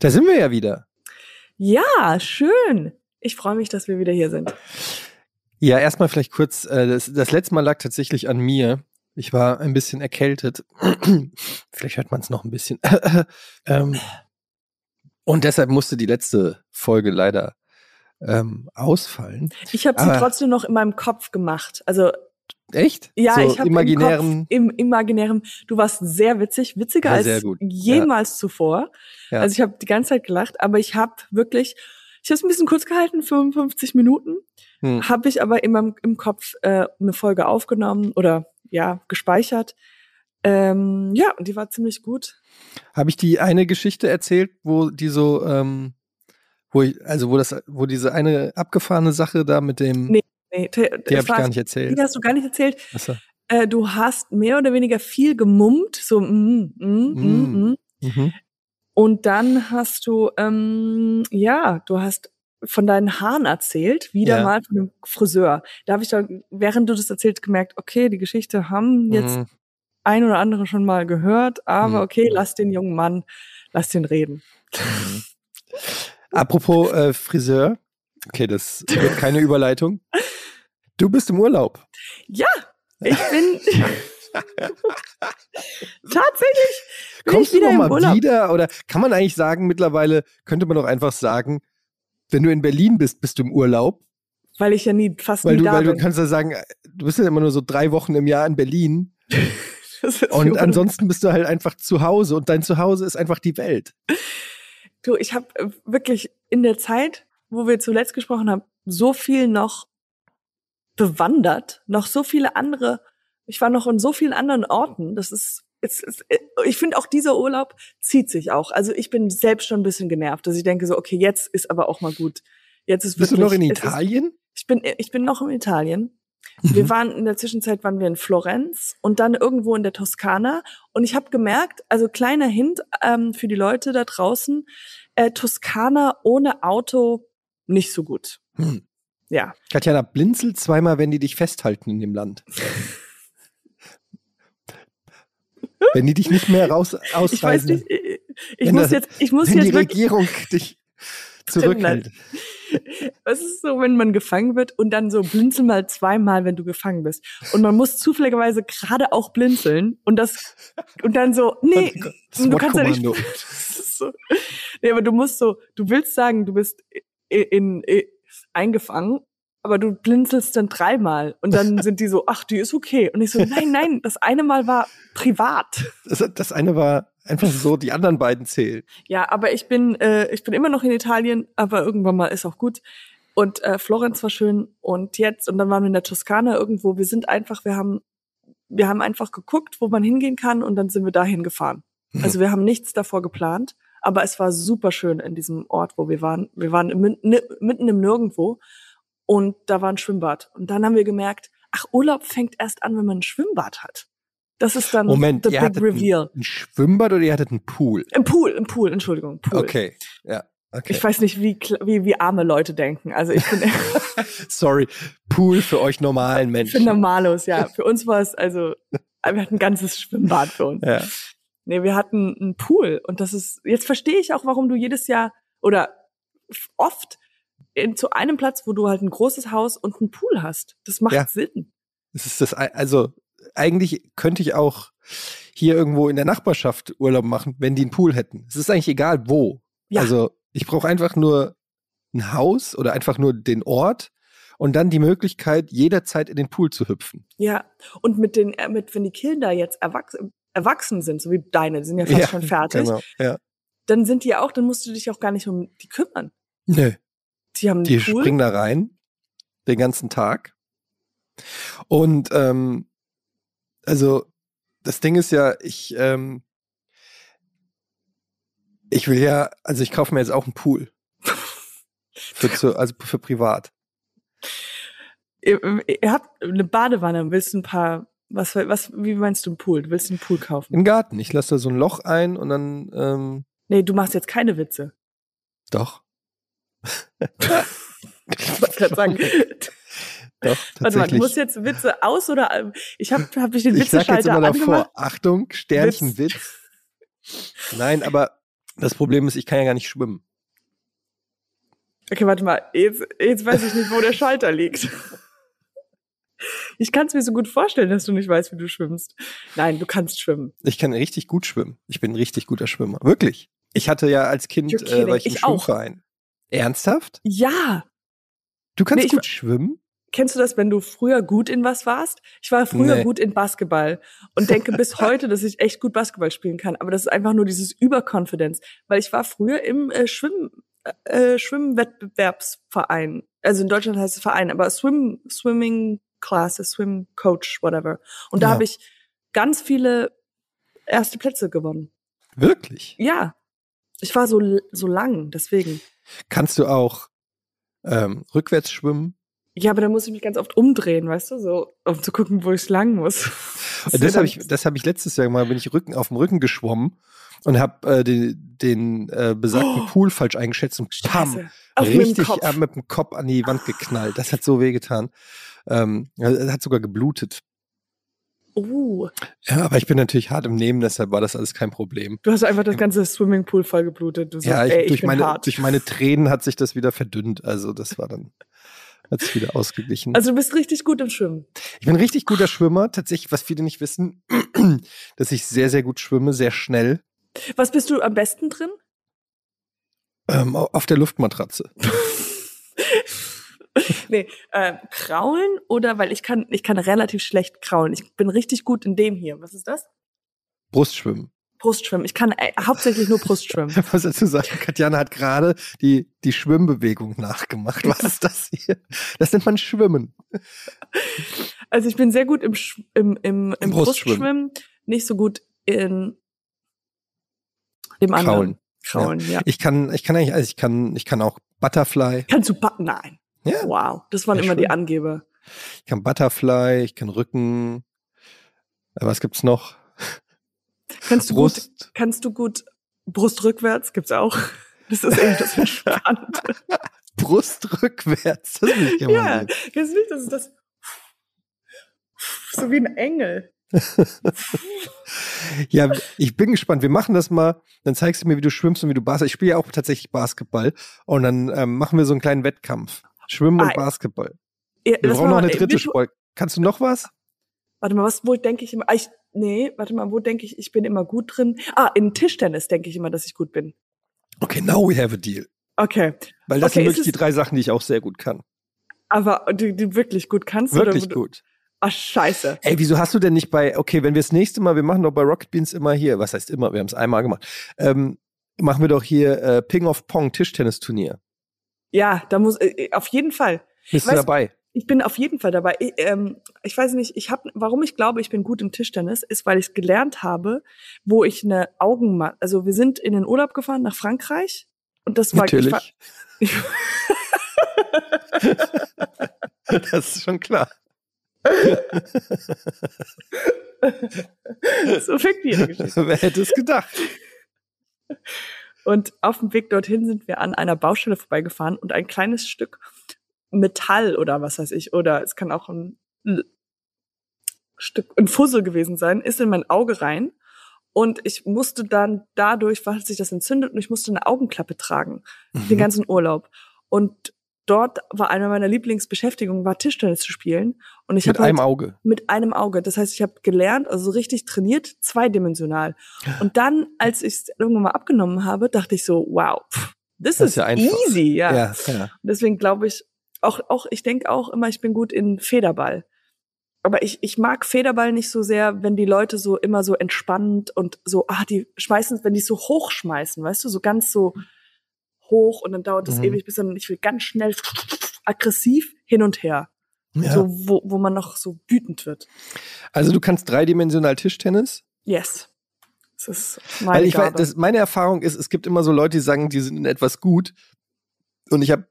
Da sind wir ja wieder. Ja, schön. Ich freue mich, dass wir wieder hier sind. Ja, erstmal vielleicht kurz, äh, das, das letzte Mal lag tatsächlich an mir. Ich war ein bisschen erkältet. vielleicht hört man es noch ein bisschen. ähm, und deshalb musste die letzte Folge leider ähm, ausfallen. Ich habe sie trotzdem noch in meinem Kopf gemacht. Also Echt? Ja, so ich habe imaginären. Im, im imaginären. Du warst sehr witzig, witziger Ja, als jemals zuvor. Ja. Also ich habe die ganze Zeit gelacht, aber ich habe wirklich, ich habe es ein bisschen kurz gehalten, 55 Minuten, Hm. habe ich aber meinem im Kopf äh, eine Folge aufgenommen oder ja gespeichert. Ähm, ja, und die war ziemlich gut. Habe ich die eine Geschichte erzählt, wo die so, ähm, wo ich, also wo das, wo diese eine abgefahrene Sache da mit dem, Nee, Nee, die habe ich gar nicht erzählt. Die hast du gar nicht erzählt. Achso. Äh, du hast mehr oder weniger viel gemummt, so mm, mm, mm, Mm. mm. Mhm. Und dann hast du, ähm, ja, du hast von deinen Haaren erzählt, wieder Ja. mal von dem Friseur. Da habe ich dann, während du das erzählt, gemerkt, okay, die Geschichte haben jetzt Mhm. ein oder andere schon mal gehört, aber Mhm. okay, lass den jungen Mann, lass den reden. Apropos äh, Friseur. Okay, das wird keine Überleitung. Du bist im Urlaub. Ja, ich bin tatsächlich bin Kommst ich du wieder noch mal Urlaub. wieder? Oder kann man eigentlich sagen, mittlerweile könnte man doch einfach sagen, wenn du in Berlin bist, bist du im Urlaub. Weil ich ja nie, fast Weil nie du, da weil du bin. kannst ja sagen, du bist ja immer nur so drei Wochen im Jahr in Berlin. Und ansonsten bist du halt einfach zu Hause und dein Zuhause ist einfach die Welt. Du, ich habe wirklich in der Zeit, wo wir zuletzt gesprochen haben, so viel noch bewandert, noch so viele andere. Ich war noch in so vielen anderen Orten. Das ist, es ist ich finde auch dieser Urlaub zieht sich auch. Also ich bin selbst schon ein bisschen genervt, dass ich denke so, okay, jetzt ist aber auch mal gut. Jetzt ist Bist du wirklich, noch in es ist- Italien? Ich bin, ich bin noch in Italien. Wir Mhm. waren in der Zwischenzeit waren wir in Florenz und dann irgendwo in der Toskana. Und ich habe gemerkt, also kleiner Hint ähm, für die Leute da draußen, äh, Toskana ohne Auto nicht so gut. Hm. Ja. Katjana, blinzel zweimal, wenn die dich festhalten in dem Land. wenn die dich nicht mehr raus Ich weiß ausreisen, nicht, ich, ich muss jetzt, ich muss wenn die jetzt wirklich, Regierung dich zurückhält. es ist so, wenn man gefangen wird und dann so blinzel mal zweimal, wenn du gefangen bist. Und man muss zufälligerweise gerade auch blinzeln und das, und dann so, nee, du kannst ja nicht, so. Nee, aber du musst so, du willst sagen, du bist in, in, in eingefangen, aber du blinzelst dann dreimal und dann sind die so, ach, die ist okay. Und ich so, nein, nein, das eine Mal war privat. Das, das eine war einfach so, die anderen beiden zählen. Ja, aber ich bin, äh, ich bin immer noch in Italien, aber irgendwann mal ist auch gut. Und äh, Florenz war schön und jetzt, und dann waren wir in der Toskana irgendwo. Wir sind einfach, wir haben, wir haben einfach geguckt, wo man hingehen kann und dann sind wir dahin gefahren. Also wir haben nichts davor geplant, aber es war super schön in diesem Ort, wo wir waren. Wir waren mitten im Nirgendwo und da war ein Schwimmbad. Und dann haben wir gemerkt, ach, Urlaub fängt erst an, wenn man ein Schwimmbad hat. Das ist dann Moment, the ihr big hattet reveal. Ein, ein Schwimmbad oder ihr hattet einen Pool? Im Pool, im Pool, Entschuldigung, Pool. Okay, ja. Okay. Ich weiß nicht, wie, wie, wie arme Leute denken. Also ich bin Sorry, Pool für euch normalen für Menschen. Normalos, ja. Für uns war es also, wir hatten ein ganzes Schwimmbad für uns. Ja. Nee, wir hatten einen Pool und das ist, jetzt verstehe ich auch, warum du jedes Jahr oder oft in, zu einem Platz, wo du halt ein großes Haus und einen Pool hast. Das macht Ja. Sinn. Das ist das, also eigentlich könnte ich auch hier irgendwo in der Nachbarschaft Urlaub machen, wenn die einen Pool hätten. Es ist eigentlich egal wo. Ja. Also ich brauche einfach nur ein Haus oder einfach nur den Ort und dann die Möglichkeit, jederzeit in den Pool zu hüpfen. Ja. Und mit den, äh, mit, wenn die Kinder jetzt erwachsen, erwachsen sind, so wie deine, die sind ja fast schon fertig, Genau, ja. dann sind die auch, dann musst du dich auch gar nicht um die kümmern. Nö, Die haben die Pool. springen da rein den ganzen Tag. Und ähm, also das Ding ist ja, ich ähm, ich will ja, also ich kaufe mir jetzt auch einen Pool. Für zu, also für privat. Ihr, ihr habt eine Badewanne, willst du ein paar, was, was, wie meinst du einen Pool? Du willst einen Pool kaufen? Im Garten. Ich lasse da so ein Loch ein und dann ähm, Nee, du machst jetzt keine Witze. doch. Ich wollte gerade sagen. Doch, Warte mal, du tatsächlich. musst jetzt Witze aus oder äh, ich habe hab ich den ich sag jetzt Witzeschalter immer davor. Achtung, Sternchen Witz. Nein, aber Das Problem ist, ich kann ja gar nicht schwimmen. Okay, warte mal. Jetzt, jetzt weiß ich nicht, wo der Schalter liegt. Ich kann es mir so gut vorstellen, dass du nicht weißt, wie du schwimmst. Nein, du kannst schwimmen. Ich kann richtig gut schwimmen. Ich bin ein richtig guter Schwimmer. Wirklich. Ich hatte ja als Kind, äh, war ich im Ich auch. Schwimmverein. Ernsthaft? Ja. Du kannst Nee, gut schwimmen? Kennst du das, wenn du früher gut in was warst? Ich war früher Nee. gut in Basketball und denke bis heute, dass ich echt gut Basketball spielen kann. Aber das ist einfach nur dieses Überconfidence, weil ich war früher im äh, Schwimm, äh, Schwimmwettbewerbsverein. Also in Deutschland heißt es Verein, aber Swim, Swimming Classes, Swim Coach, whatever. Und da Ja. habe ich ganz viele erste Plätze gewonnen. Wirklich? Ja, ich war so so lang, deswegen. Kannst du auch ähm, rückwärts schwimmen? Ja, aber da muss ich mich ganz oft umdrehen, weißt du, so um zu gucken, wo ich lang muss. Das, das habe ich, das hab ich letztes Jahr mal, bin ich Rücken, auf dem Rücken geschwommen und habe äh, den, den äh, besagten Oh. Pool falsch eingeschätzt und pam. Auf mit dem richtig Kopf. äh, mit dem Kopf an die Wand geknallt. Das hat so wehgetan. Ähm, es hat sogar geblutet. Oh, Ja, aber ich bin natürlich hart im Nehmen, deshalb war das alles kein Problem. du hast einfach das ganze Swimmingpool voll geblutet. Du ja, ich, ey, ich durch, bin meine, hart. durch meine Tränen hat sich das wieder verdünnt. Also das war dann, hat sich wieder ausgeglichen. Also du bist richtig gut im Schwimmen. ich bin ein richtig guter Schwimmer. Tatsächlich, was viele nicht wissen, dass ich sehr, sehr gut schwimme, sehr schnell. Was bist du am besten drin? Ähm, au- auf der Luftmatratze. nee, äh, kraulen oder weil ich kann, ich kann relativ schlecht kraulen. Ich bin richtig gut in dem hier. Was ist das? Brustschwimmen. Brustschwimmen. Ich kann äh, hauptsächlich nur Brustschwimmen. Muss dazu sagen, Katjana hat gerade die, die Schwimmbewegung nachgemacht. Was ist das hier? Das nennt man Schwimmen. Also ich bin sehr gut im, Sch im, im, im Brustschwimmen. Brustschwimmen, nicht so gut in dem anderen. Kraulen. Kraulen, ja. Ich kann, ich kann eigentlich, also ich kann, ich kann auch Butterfly. Kannst du? Nein. Ja. Wow, das waren Ja, immer die schön. Angeber. Ich kann Butterfly, ich kann Rücken. Äh, Was gibt's noch? Kannst du gut, Brust. kannst du gut Brust rückwärts? Gibt's auch. Das ist eher das Entspannte. Brust rückwärts. Das will ich gerne mal ja, kennst du nicht, das ist das so wie ein Engel. Ja, ich bin gespannt. Wir machen das mal. Dann zeigst du mir, wie du schwimmst und wie du Basketball. Ich spiele ja auch tatsächlich Basketball. Und dann ähm, machen wir so einen kleinen Wettkampf. Schwimmen und Ah, Basketball. Ja, Wir brauchen noch eine dritte Sport. Kannst du noch was? Warte mal, was, wo denke ich immer, ah, ich, nee, warte mal, wo denke ich, ich bin immer gut drin? Ah, in Tischtennis denke ich immer, dass ich gut bin. Okay, now we have a deal. Okay. Weil das Okay, sind wirklich die drei Sachen, die ich auch sehr gut kann. Aber die, die wirklich gut kannst Wirklich oder? gut. Ah, scheiße. Ey, wieso hast du denn nicht bei, okay, wenn wir das nächste Mal, wir machen doch bei Rocket Beans immer hier, was heißt immer, wir haben es einmal gemacht, ähm, machen wir doch hier äh, Ping of Pong Tischtennisturnier. Ja, da muss, äh, auf jeden Fall. Bist du Weißt- dabei? Ich bin auf jeden Fall dabei. Ich, ähm, ich weiß nicht, ich habe, warum ich glaube, ich bin gut im Tischtennis, ist, weil ich gelernt habe, wo ich eine Augenmatte, also wir sind in den Urlaub gefahren nach Frankreich und das war, Natürlich. Ich das ist schon klar. so fängt die Geschichte. Wer hätte es gedacht? Und auf dem Weg dorthin sind wir an einer Baustelle vorbeigefahren und ein kleines Stück Metall oder was weiß ich, oder es kann auch ein L- Stück, ein Fussel gewesen sein, ist in mein Auge rein. Und ich musste dann dadurch, hat sich das entzündet und ich musste eine Augenklappe tragen, den Mhm. ganzen Urlaub. Und dort war eine meiner Lieblingsbeschäftigungen, war Tischtennis zu spielen. Und ich Mit halt einem Auge. mit einem Auge. Das heißt, ich habe gelernt, also so richtig trainiert, zweidimensional. Und dann, als ich es irgendwann mal abgenommen habe, dachte ich so, wow, pff, this Das is ist ja einfach. easy, ja. Ja, ja. Deswegen glaube ich, auch, auch, ich denke auch immer, ich bin gut in Federball. Aber ich, ich mag Federball nicht so sehr, wenn die Leute so immer so entspannt und so, ah, die schmeißen, wenn die so hochschmeißen, weißt du, so ganz so hoch und dann dauert das Mhm. ewig, bis dann ich will ganz schnell aggressiv hin und her. ja. So, wo, wo man noch so wütend wird. Also du kannst dreidimensional Tischtennis? Yes. Das ist Weil meine ich weiß, das, meine Erfahrung ist, es gibt immer so Leute, die sagen, die sind in etwas gut. Und ich habe,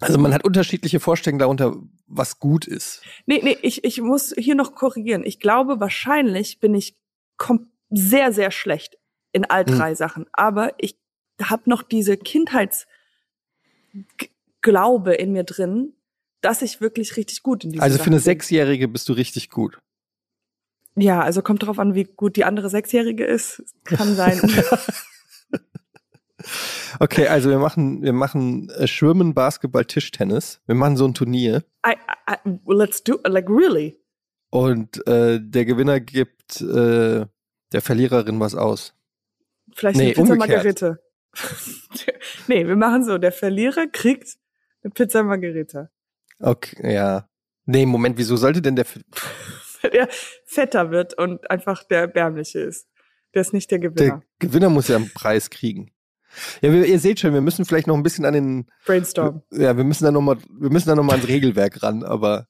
also man hat unterschiedliche Vorstellungen darunter, was gut ist. nee, nee, ich, ich muss hier noch korrigieren. Ich glaube, wahrscheinlich bin ich sehr, sehr schlecht in all Hm. drei Sachen. Aber ich habe noch diese Kindheitsglaube in mir drin, dass ich wirklich richtig gut in diesen Also für Sachen eine. Sechsjährige bist du richtig gut. Ja, also kommt darauf an, wie gut die andere Sechsjährige ist. Kann sein. Okay, also wir machen, wir machen äh, Schwimmen, Basketball, Tischtennis. Wir machen so ein Turnier. I, I, let's do, like really. Und äh, der Gewinner gibt äh, der Verliererin was aus. Vielleicht Nee, eine Pizza umgekehrt. Margarete. nee, wir machen so, der Verlierer kriegt eine Pizza Margareta. Okay, ja. Nee, Moment, wieso sollte denn der, Der fetter wird und einfach der Erbärmliche ist. Der ist nicht der Gewinner. der Gewinner muss ja einen Preis kriegen? Ja, wir, ihr seht schon, wir müssen vielleicht noch ein bisschen an den, Brainstorm. ja, wir müssen da noch mal, wir müssen da noch mal ans Regelwerk ran, aber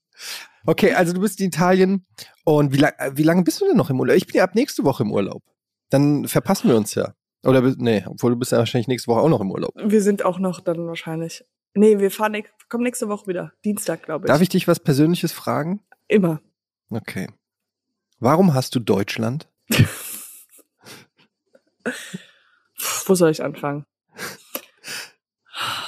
okay, also du bist in Italien und wie, lang, wie lange bist du denn noch im Urlaub? Ich bin ja ab nächste Woche im Urlaub. Dann verpassen wir uns ja. Oder, nee, obwohl du bist ja wahrscheinlich nächste Woche auch noch im Urlaub. Wir sind auch noch dann wahrscheinlich. Nee, wir fahren, kommen nächste Woche wieder. Dienstag, glaube ich. Darf ich dich was Persönliches fragen? Immer. Okay. Warum hast du Deutschland? Wo soll ich anfangen?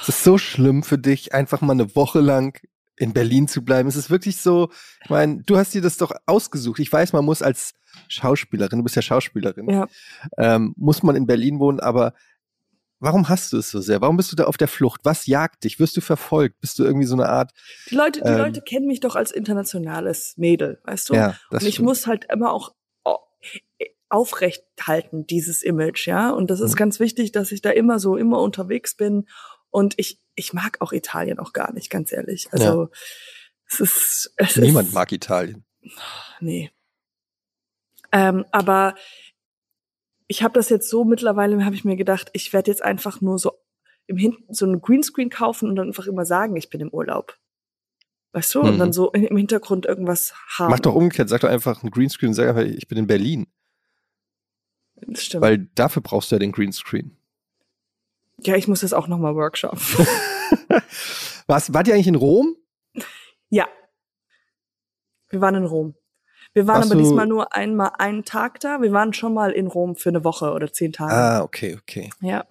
Es ist so schlimm für dich, einfach mal eine Woche lang in Berlin zu bleiben. Es ist wirklich so, ich meine, du hast dir das doch ausgesucht. Ich weiß, man muss als Schauspielerin, du bist ja Schauspielerin, Ja. ähm, muss man in Berlin wohnen, aber warum hast du es so sehr? Warum bist du da auf der Flucht? Was jagt dich? Wirst du verfolgt? Bist du irgendwie so eine Art, Die Leute, die Ähm. Leute kennen mich doch als internationales Mädel, weißt du? ja, das und ich stimmt. muss halt immer auch au- aufrecht halten, dieses Image, ja. Und das ist Mhm. ganz wichtig, dass ich da immer so, immer unterwegs bin. Und ich, ich mag auch Italien auch gar nicht, ganz ehrlich. Also, es ist, es Niemand ist, mag Italien. Nee. Ähm, aber ich habe das jetzt so mittlerweile, habe ich mir gedacht, ich werde jetzt einfach nur so im Hinten so einen Greenscreen kaufen und dann einfach immer sagen, ich bin im Urlaub. Weißt du? Und Mhm. dann so im Hintergrund irgendwas haben. Mach doch umgekehrt, sag doch einfach ein Greenscreen und sag einfach, ich bin in Berlin. Das stimmt. Weil dafür brauchst du ja den Greenscreen. Ja, ich muss das auch nochmal Workshop. Was, wart ihr eigentlich in Rom? ja. Wir waren in Rom. Wir waren Warst aber diesmal nur einmal einen Tag da. Wir waren schon mal in Rom für eine Woche oder zehn Tage. Ah, okay, okay. Ja.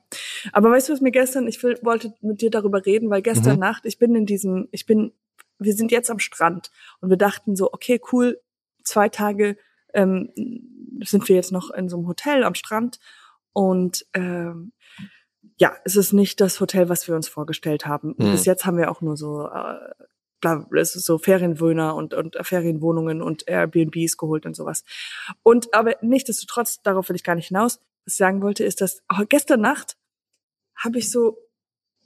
Aber weißt du, was mir gestern, ich will, wollte mit dir darüber reden, weil gestern Mhm. Nacht, ich bin in diesem, ich bin, wir sind jetzt am Strand und wir dachten so, okay, cool, zwei Tage ähm, sind wir jetzt noch in so einem Hotel am Strand und ähm, ja, es ist nicht das Hotel, was wir uns vorgestellt haben. Mhm. Bis jetzt haben wir auch nur so, äh, bla, so Ferienwohner und, und Ferienwohnungen und Airbnbs geholt und sowas. Und aber nichtsdestotrotz, darauf will ich gar nicht hinaus. Was ich sagen wollte, ist, dass oh, gestern Nacht habe ich so,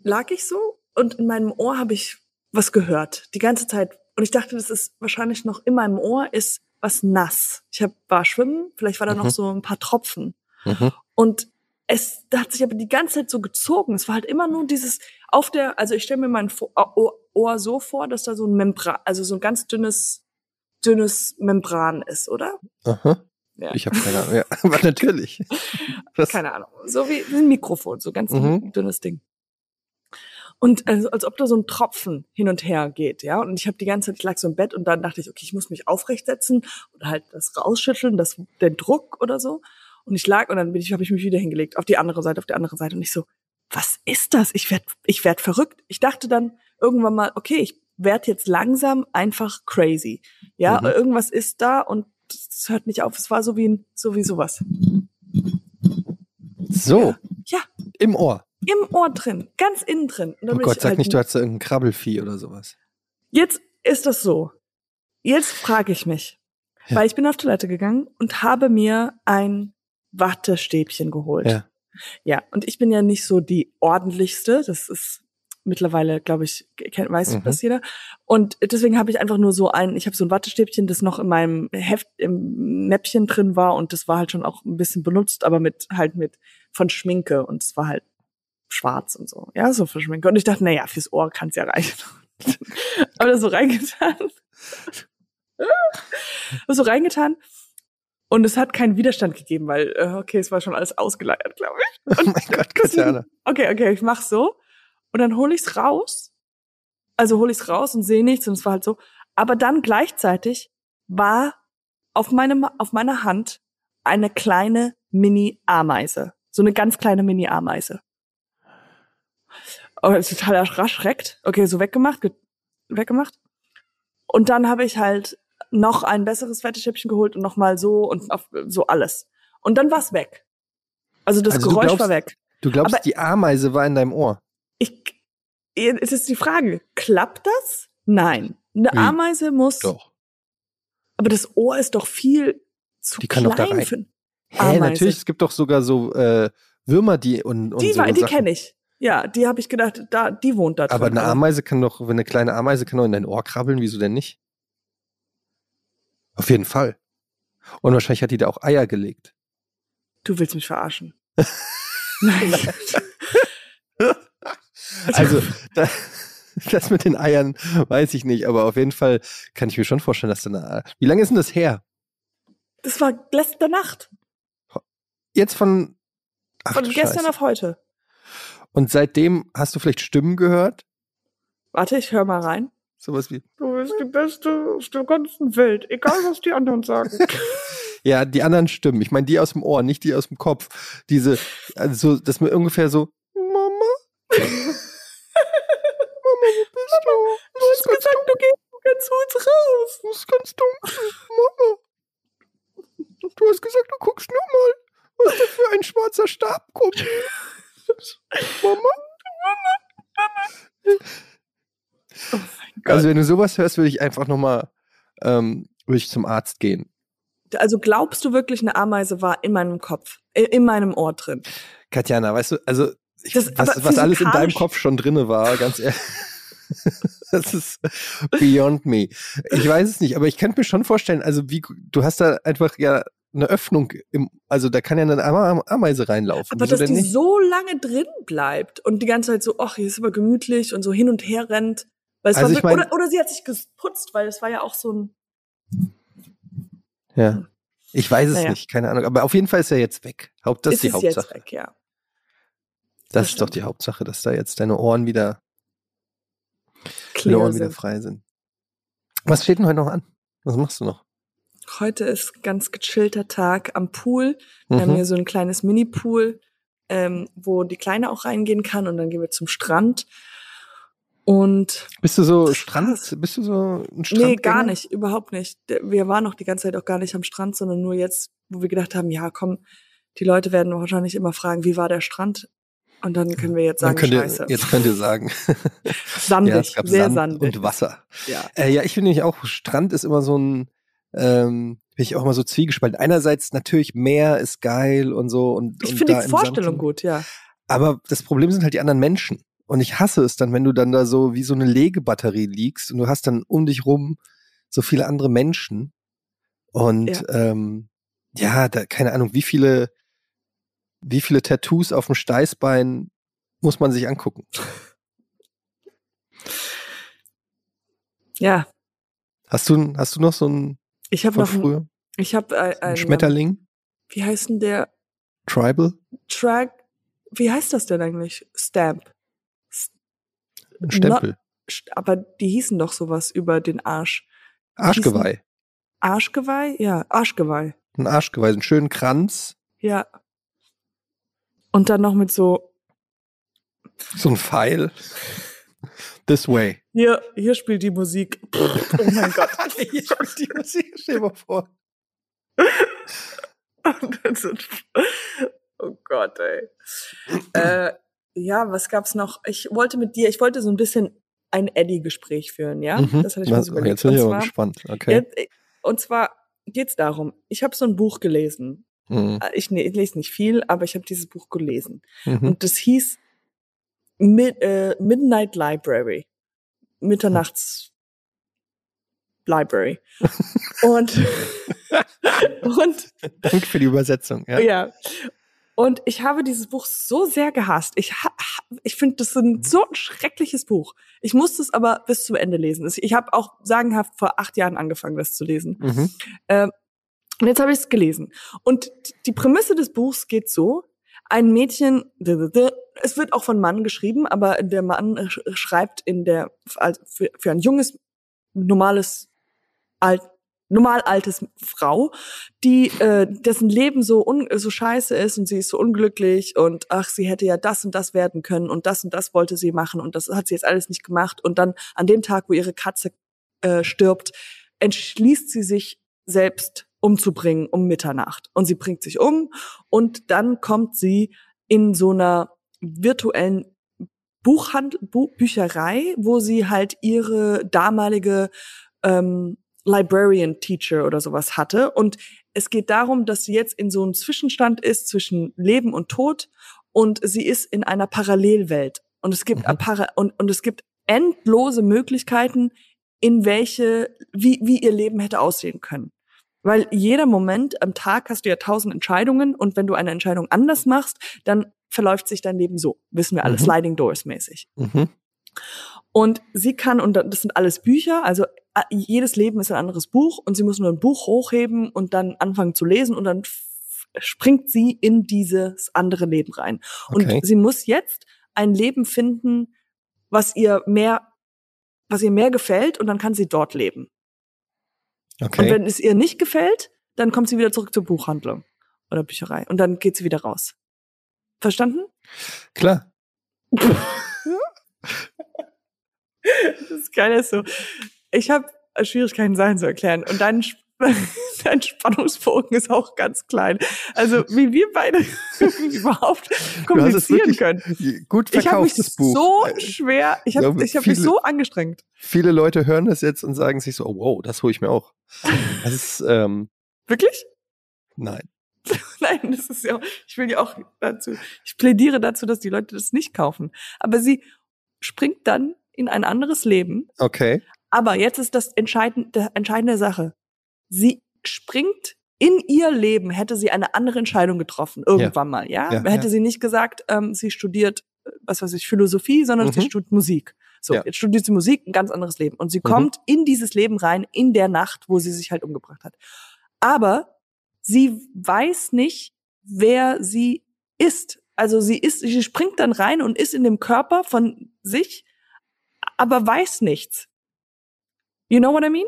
lag ich so und in meinem Ohr habe ich was gehört, die ganze Zeit. Und ich dachte, das ist wahrscheinlich noch in meinem Ohr ist was nass. Ich hab, war schwimmen, vielleicht war da noch Mhm. so ein paar Tropfen. Mhm. Und es hat sich aber die ganze Zeit so gezogen. Es war halt immer nur dieses auf der, also ich stelle mir mein Vo- Ohr, Ohr so vor, dass da so ein Membran, also so ein ganz dünnes, dünnes Membran ist, oder? Aha. Ja. Ich habe keine Ahnung. Ja, aber natürlich. Das, Keine Ahnung. So wie ein Mikrofon, so ganz Mhm. dünnes Ding. Und also, als ob da so ein Tropfen hin und her geht, ja. Und ich habe die ganze Zeit, ich lag so im Bett und dann dachte ich, okay, ich muss mich aufrecht setzen oder halt das rausschütteln, das, den Druck oder so. Und ich lag und dann bin ich, habe ich mich wieder hingelegt, auf die andere Seite, auf die andere Seite. Und ich so, was ist das? Ich werd, ich werd verrückt. Ich dachte dann irgendwann mal, okay, ich werd jetzt langsam einfach crazy. Ja, Mhm. irgendwas ist da und es hört nicht auf. Es war so wie ein, so wie sowas. so. Ja. Im Ohr. im Ohr drin, ganz innen drin. Oh Gott, sag halt- nicht, du hattest da irgendein Krabbelvieh oder sowas. Jetzt ist das so. Jetzt frage ich mich, Ja. weil ich bin auf Toilette gegangen und habe mir ein Wattestäbchen geholt. Ja. Ja, und ich bin ja nicht so die ordentlichste. Das ist mittlerweile, glaube ich, kennt, weiß Mhm. das jeder. Und deswegen habe ich einfach nur so ein, ich habe so ein Wattestäbchen, das noch in meinem Heft, im Näppchen drin war und das war halt schon auch ein bisschen benutzt, aber mit halt mit von Schminke und es war halt schwarz und so. Ja, so für Schminke. Und ich dachte, naja, fürs Ohr kann's ja reichen. aber das so reingetan. so reingetan. Und es hat keinen Widerstand gegeben, weil, äh, okay, es war schon alles ausgeleiert, glaube ich. Oh mein Gott, Katjana. Okay, okay, ich mach's so. Und dann hole ich's raus. Also hole ich's raus und sehe nichts und es war halt so. Aber dann gleichzeitig war auf meinem, auf meiner Hand eine kleine Mini-Ameise. So eine ganz kleine Mini-Ameise. Oh, total erschreckt. Okay, so weggemacht, ge- weggemacht. Und dann habe ich halt noch ein besseres Fetteschäppchen geholt und nochmal so und auf, so alles. Und dann war's weg. Also das Also Geräusch glaubst- war weg. Du glaubst, Aber- die Ameise war in deinem Ohr? Ich, es ist die Frage, klappt das? Nein. Eine Wie? Ameise muss, Doch. aber das Ohr ist doch viel zu Die kann klein doch da rein. für Hä, Ameise. natürlich, es gibt doch sogar so äh, Würmer, die und, und Die, so war- die kenne ich. Ja, die habe ich gedacht, da, die wohnt da drin. Aber eine Ameise kann doch, wenn eine kleine Ameise kann doch in dein Ohr krabbeln, wieso denn nicht? Auf jeden Fall. Und wahrscheinlich hat die da auch Eier gelegt. Du willst mich verarschen. Nein. Also, da, das mit den Eiern weiß ich nicht, aber auf jeden Fall kann ich mir schon vorstellen, dass da eine. Wie lange ist denn das her? Das war letzte Nacht. Jetzt von. Ach, Von gestern Scheiße. auf heute. Und seitdem hast du vielleicht Stimmen gehört? Warte, ich höre mal rein. Sowas wie. Du bist die Beste aus der ganzen Welt, egal was die anderen sagen. Ja, die anderen Stimmen. Ich meine, die aus dem Ohr, nicht die aus dem Kopf. Diese, also, das mir ungefähr so. Mama? Mama, wo bist du? Du hast gesagt, du gehst ganz gut raus. Das ist ganz dunkel. Mama. Du hast gesagt, du guckst nur mal, was da für ein schwarzer Stab kommt. Mama? Oh mein Gott. Also, wenn du sowas hörst, würde ich einfach nochmal, ähm, würde ich zum Arzt gehen. Also glaubst du wirklich, eine Ameise war in meinem Kopf, äh, in meinem Ohr drin? Katjana, weißt du, also, ich, Das- was, was alles in deinem Kopf schon drinne war, ganz ehrlich. Das ist beyond me. Ich weiß es nicht, aber ich könnte mir schon vorstellen, also wie, du hast da einfach ja eine Öffnung im, also da kann ja eine Ame- Ameise reinlaufen. Aber Wieso dass die nicht? so lange drin bleibt und die ganze Zeit so, ach, hier ist aber gemütlich und so hin und her rennt. Weil es Also war ich mein- oder, oder sie hat sich geputzt, weil es war ja auch so ein. Ja. Ich weiß es Naja. nicht, keine Ahnung. Aber auf jeden Fall ist er jetzt weg. Haupt, das ist ist die es Hauptsache. jetzt weg, ja. das das ist doch die Hauptsache, dass da jetzt deine Ohren wieder, deine Clear Ohren wieder frei sind. Was steht denn heute noch an? Was machst du noch? Heute ist ganz gechillter Tag am Pool. Wir haben Mhm. hier so ein kleines Mini-Pool, ähm, wo die Kleine auch reingehen kann und dann gehen wir zum Strand. Und Bist du so Strand? Bist du so ein Strand? nee, gar nicht, überhaupt nicht. Wir waren noch die ganze Zeit auch gar nicht am Strand, sondern nur jetzt, wo wir gedacht haben, ja, komm, die Leute werden wahrscheinlich immer fragen, wie war der Strand? Und dann können wir jetzt sagen, könnt ihr, scheiße. jetzt könnt ihr sagen. sandig, ja, sehr Sand sandig. und Wasser. Ja. Äh, ja, ich finde nämlich auch, Strand ist immer so ein, ähm, bin ich auch immer so zwiegespalten. Einerseits natürlich Meer ist geil und so und Ich finde die Vorstellung Sand- gut, ja. Aber das Problem sind halt die anderen Menschen. Und ich hasse es dann, wenn du dann da so wie so eine Legebatterie liegst und du hast dann um dich rum so viele andere Menschen. Und Ja. ähm, ja, da, keine Ahnung, wie viele, wie viele Tattoos auf dem Steißbein muss man sich angucken. Ja. Hast du, hast du noch so ein Ich habe von noch, ein, früher? ich habe ein, Ein ein Schmetterling? Wie heißt denn der Tribal? Track? Wie heißt das denn eigentlich? Stamp. Ein Stempel? St- Aber die hießen doch sowas über den Arsch. Arschgeweih. Arschgeweih? Ja, Arschgeweih. Ein Arschgeweih, einen schönen Kranz, Ja. Und dann noch mit so, so ein Pfeil. This way. hier, hier spielt die Musik. Oh mein Gott. Hier spielt die Musik, stell dir mal vor. Und dann so- oh Gott, ey. äh, ja, was gab's noch? Ich wollte mit dir, ich wollte so ein bisschen ein Eddie-Gespräch führen, ja? Mhm. Das hatte ich mir so überlegt. Jetzt bin ich aber gespannt. Okay. jetzt, äh, und zwar geht's darum, ich habe so ein Buch gelesen. Mhm. Äh, Ich, ne, ich lese nicht viel, aber ich habe dieses Buch gelesen. Mhm. Und das hieß Mid, äh, Midnight Library. Mitternachts Library. und, und Danke für die Übersetzung. Ja. ja. Und ich habe dieses Buch so sehr gehasst. Ich, ich finde, das ist ein, so ein schreckliches Buch. Ich musste es aber bis zum Ende lesen. Ich habe auch sagenhaft vor acht Jahren angefangen, das zu lesen. Mhm. Ähm, und jetzt habe ich es gelesen. Und die Prämisse des Buchs geht so. Ein Mädchen, es wird auch von Mann geschrieben, aber der Mann sch- schreibt in der, also für, für ein junges, normales, alt, normal altes Frau, die, äh, dessen Leben so, un, so scheiße ist und sie ist so unglücklich und ach, sie hätte ja das und das werden können und das und das wollte sie machen und das hat sie jetzt alles nicht gemacht. Und dann an dem Tag, wo ihre Katze äh, stirbt, entschließt sie sich selbst umzubringen um Mitternacht. Und sie bringt sich um und dann kommt sie in so einer virtuellen Buchhandel, Bu Bücherei, wo sie halt ihre damalige ähm, Librarian Teacher oder sowas hatte. Und es geht darum, dass sie jetzt in so einem Zwischenstand ist zwischen Leben und Tod und sie ist in einer Parallelwelt. Und es gibt, mhm. und, und es gibt endlose Möglichkeiten, in welche, wie, wie ihr Leben hätte aussehen können. Weil jeder Moment am Tag hast du ja tausend Entscheidungen und wenn du eine Entscheidung anders machst, dann verläuft sich dein Leben so. Wissen wir alle, mhm. Sliding Doors mäßig. Mhm. Und sie kann, und das sind alles Bücher, also äh, jedes Leben ist ein anderes Buch und sie muss nur ein Buch hochheben und dann anfangen zu lesen und dann springt sie in dieses andere Leben rein. Okay. Und sie muss jetzt ein Leben finden, was ihr mehr, was ihr mehr gefällt und dann kann sie dort leben. Okay. Und wenn es ihr nicht gefällt, dann kommt sie wieder zurück zur Buchhandlung oder Bücherei und dann geht sie wieder raus. Verstanden? Klar. das ist geil, ist so. Ich habe Schwierigkeiten, Sachen zu erklären. Und dein, dein Spannungsbogen ist auch ganz klein. Also wie wir beide überhaupt kommunizieren können. Gut verkauftes ich Buch. so schwer, ich habe ich hab mich so angestrengt. Viele Leute hören das jetzt und sagen sich so, oh, wow, das hole ich mir auch. Das ist, ähm, Wirklich? Nein. Nein, das ist ja, ich will ja auch dazu, ich plädiere dazu, dass die Leute das nicht kaufen. Aber sie springt dann in ein anderes Leben. Okay. Aber jetzt ist das entscheidende, entscheidende Sache. Sie springt in ihr Leben, hätte sie eine andere Entscheidung getroffen, irgendwann ja. mal, ja? ja hätte ja. sie nicht gesagt, ähm, sie studiert, äh, was weiß ich, Philosophie, sondern mhm. sie studiert Musik. So, jetzt studiert sie Musik, ein ganz anderes Leben. Und sie mhm. kommt in dieses Leben rein, in der Nacht, wo sie sich halt umgebracht hat. Aber sie weiß nicht, wer sie ist. Also sie ist, sie springt dann rein und ist in dem Körper von sich aber weiß nichts. You know what I mean?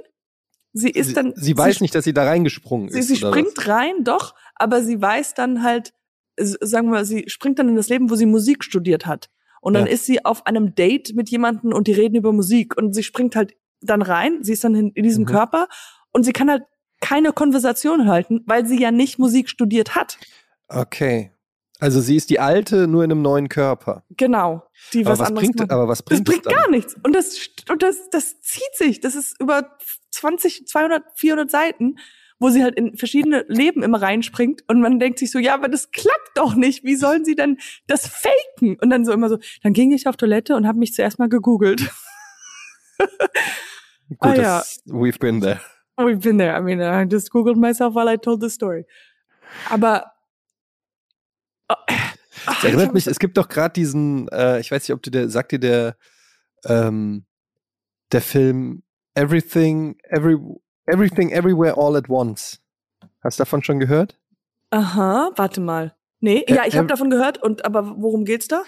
Sie ist sie, dann. Sie weiß sie, nicht, dass sie da reingesprungen sie, ist. Sie springt was? rein, doch, aber sie weiß dann halt, sagen wir, sie springt dann in das Leben, wo sie Musik studiert hat. Und dann ja. ist sie auf einem Date mit jemandem und die reden über Musik und sie springt halt dann rein, sie ist dann in, in diesem mhm. Körper und sie kann halt keine Konversation halten, weil sie ja nicht Musik studiert hat. Okay. Also sie ist die alte, nur in einem neuen Körper. Genau. Die was, aber was anderes bringt, aber was bringt das? bringt gar nichts. Und das, und das, das zieht sich. Das ist über 20, 200, 400 Seiten, wo sie halt in verschiedene Leben immer reinspringt. Und man denkt sich so, ja, aber das klappt doch nicht. Wie sollen sie denn das faken? Und dann so immer so, dann ging ich auf Toilette und habe mich zuerst mal gegoogelt. Gut, ah, ja. we've been there. We've been there. I mean, I just googled myself while I told the story. Aber das erinnert mich, es gibt doch gerade diesen, äh, ich weiß nicht, ob du der, sagt dir der, ähm, der Film Everything, Every, Everything, Everywhere, All at Once. Hast du davon schon gehört? Aha, warte mal. Nee, ja, ich habe davon gehört, und aber worum geht's da?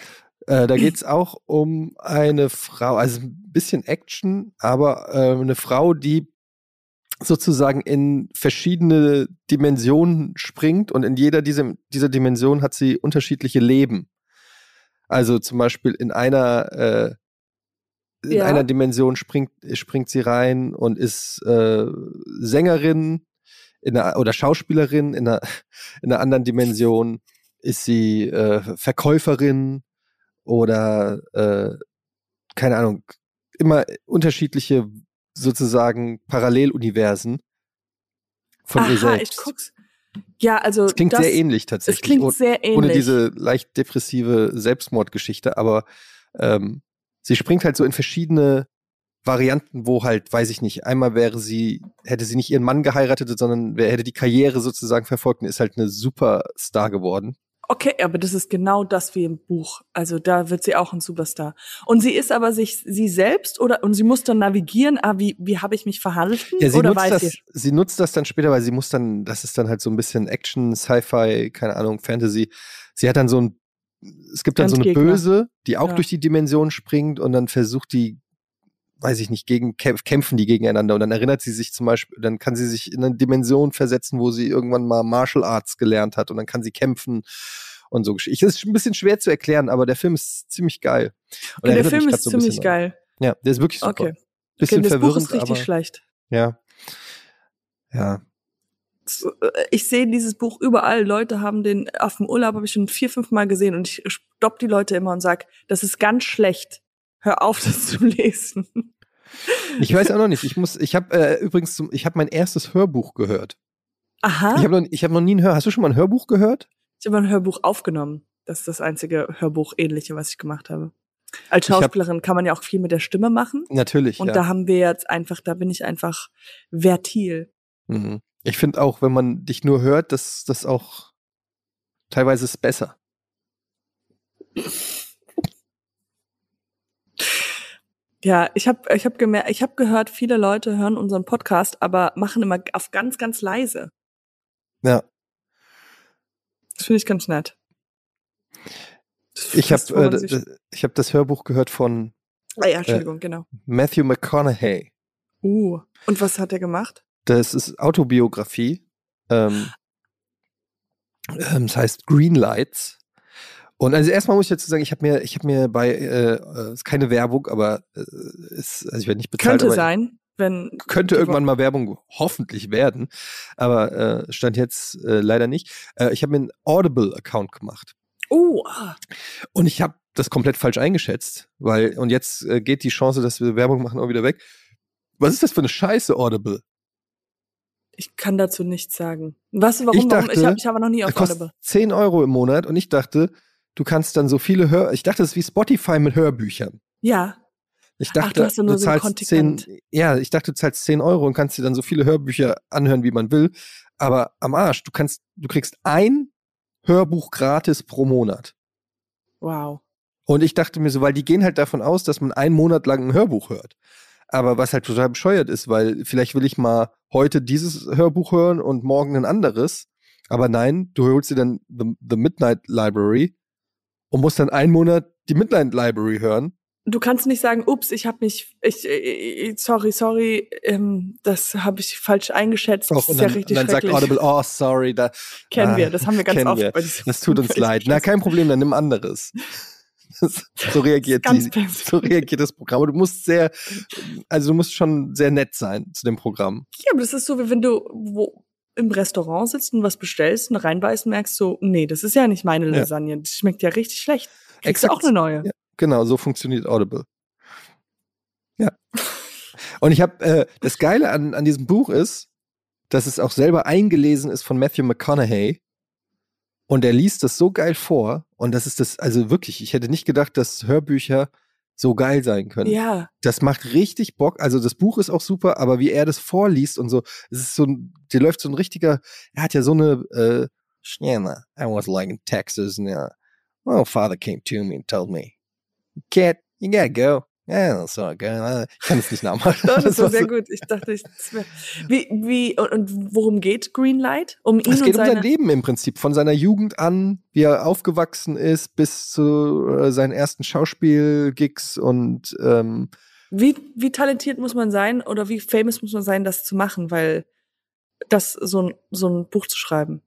Äh, da geht's auch um eine Frau, also ein bisschen Action, aber äh, eine Frau, die sozusagen in verschiedene Dimensionen springt und in jeder dieser, dieser Dimension hat sie unterschiedliche Leben. Also zum Beispiel in einer äh, in ja. einer Dimension springt springt sie rein und ist äh, Sängerin in einer, oder Schauspielerin. In einer, in einer anderen Dimension ist sie äh, Verkäuferin oder äh, keine Ahnung immer unterschiedliche sozusagen Paralleluniversen von Aha, ihr selbst. Ich guck's. Ja, also. Das klingt das, sehr ähnlich tatsächlich. Es klingt sehr ähnlich. Ohne diese leicht depressive Selbstmordgeschichte, aber ähm, sie springt halt so in verschiedene Varianten, wo halt, weiß ich nicht, einmal wäre sie, hätte sie nicht ihren Mann geheiratet, sondern wer hätte die Karriere sozusagen verfolgt und ist halt eine Superstar geworden. Okay, aber das ist genau das wie im Buch. Also da wird sie auch ein Superstar. Und sie ist aber sich sie selbst oder und sie muss dann navigieren, ah, wie, wie habe ich mich verhalten? Ja, sie oder nutzt das, sie nutzt das dann später, weil sie muss dann, das ist dann halt so ein bisschen Action, Sci-Fi, keine Ahnung, Fantasy. Sie hat dann so ein, es gibt dann so eine Böse, die auch ja. durch die Dimension springt und dann versucht die weiß ich nicht, gegen kämpfen die gegeneinander und dann erinnert sie sich zum Beispiel, dann kann sie sich in eine Dimension versetzen, wo sie irgendwann mal Martial Arts gelernt hat und dann kann sie kämpfen und so. Es ist ein bisschen schwer zu erklären, aber der Film ist ziemlich geil. Und der Film ist so ziemlich geil. Ja, der ist wirklich super. Okay. Bisschen okay, das verwirrend, Buch ist richtig aber, schlecht. Ja. Ja. ich sehe dieses Buch überall. Leute haben den auf dem Urlaub habe ich schon vier, fünf Mal gesehen und ich stopp die Leute immer und sag, das ist ganz schlecht. Hör auf, das zu lesen. Ich weiß auch noch nicht. Ich muss, ich habe äh, übrigens, zum, ich habe mein erstes Hörbuch gehört. Aha. Ich habe noch, ich hab noch nie ein Hör. Hast du schon mal ein Hörbuch gehört? Ich habe ein Hörbuch aufgenommen. Das ist das einzige Hörbuch-ähnliche, was ich gemacht habe. Als Ich hab- Schauspielerin kann man ja auch viel mit der Stimme machen. Natürlich. Und ja. da haben wir jetzt einfach, da bin ich einfach vertil. Mhm. Ich finde auch, wenn man dich nur hört, dass das auch teilweise ist besser. Ja, ich habe ich hab gemerkt, ich habe gehört, viele Leute hören unseren Podcast, aber machen immer auf ganz, ganz leise. Ja. Das finde ich ganz nett. Ich habe äh, ich hab das Hörbuch gehört von ah, ja, Entschuldigung, genau. Matthew McConaughey. Uh, und was hat er gemacht? Das ist Autobiografie. Ähm, ähm, das heißt Green Lights. Und also erstmal muss ich dazu sagen, ich habe mir, ich habe mir bei, äh, äh, ist keine Werbung, aber äh, ist, also ich werde nicht bezahlt. Könnte sein, wenn Könnte irgendwann mal Werbung hoffentlich werden, aber äh, stand jetzt äh, leider nicht. Äh, ich habe mir einen Audible-Account gemacht Oh, ah, und ich habe das komplett falsch eingeschätzt, weil und jetzt äh, geht die Chance, dass wir Werbung machen, auch wieder weg. Was ist das für eine Scheiße, Audible? ich kann dazu nichts sagen. Du, warum? Ich warum? Ich dachte, habe ich hab noch nie auf kostet Audible. 10 Euro im Monat und ich dachte, du kannst dann so viele Hör... Ich dachte, es ist wie Spotify mit Hörbüchern. Ja, Ich Ach, dachte, du hast ja nur so ein zahlst 10, Kontingent. ja, ich dachte, du zahlst 10 Euro und kannst dir dann so viele Hörbücher anhören, wie man will. Aber am Arsch, du kannst, du kriegst ein Hörbuch gratis pro Monat. wow. Und ich dachte mir so, weil die gehen halt davon aus, dass man einen Monat lang ein Hörbuch hört. Aber was halt total bescheuert ist, weil vielleicht will ich mal heute dieses Hörbuch hören und morgen ein anderes. Aber nein, du holst dir dann The, The Midnight Library und musst dann einen Monat die Midnight Library hören. Du kannst nicht sagen, ups, ich habe mich, ich, äh, sorry, sorry, ähm, das habe ich falsch eingeschätzt. Doch, das ist ja dann, richtig und dann sagt. Audible, oh, sorry, da, Kennen Ah, wir, das haben wir ganz oft wir. das tut uns leid. Na, kein Problem, dann nimm anderes. Das, so reagiert die, so reagiert das Programm. Du musst sehr, also du musst schon sehr nett sein zu dem Programm. Ja, aber das ist so, wie wenn du wo im Restaurant sitzt und was bestellst und reinbeißt und merkst so, nee, das ist ja nicht meine Ja. Lasagne. Das schmeckt ja richtig schlecht. Kriegst Exakt. auch eine neue. Ja. Genau, so funktioniert Audible. Ja. Und ich habe äh, das Geile an, an diesem Buch ist, dass es auch selber eingelesen ist von Matthew McConaughey. Und er liest das so geil vor. Und das ist das, also wirklich, ich hätte nicht gedacht, dass Hörbücher so geil sein können. Ja, Das macht richtig Bock. Also das Buch ist auch super, aber wie er das vorliest und so, es ist so ein, dir läuft so ein richtiger, er hat ja so eine, äh, I was like in Texas and uh, well, father came to me and told me, kid, you gotta go. Yeah, so good. Ich kann es nicht nachmachen. das, das war sehr gut. Ich dachte, ich, wie, wie, und, worum geht Greenlight? Um ihn Es geht und um sein Leben im Prinzip, von seiner Jugend an, wie er aufgewachsen ist, bis zu äh, seinen ersten Schauspielgigs und ähm, wie, wie talentiert muss man sein oder wie famous muss man sein, das zu machen, weil das so ein, so ein Buch zu schreiben.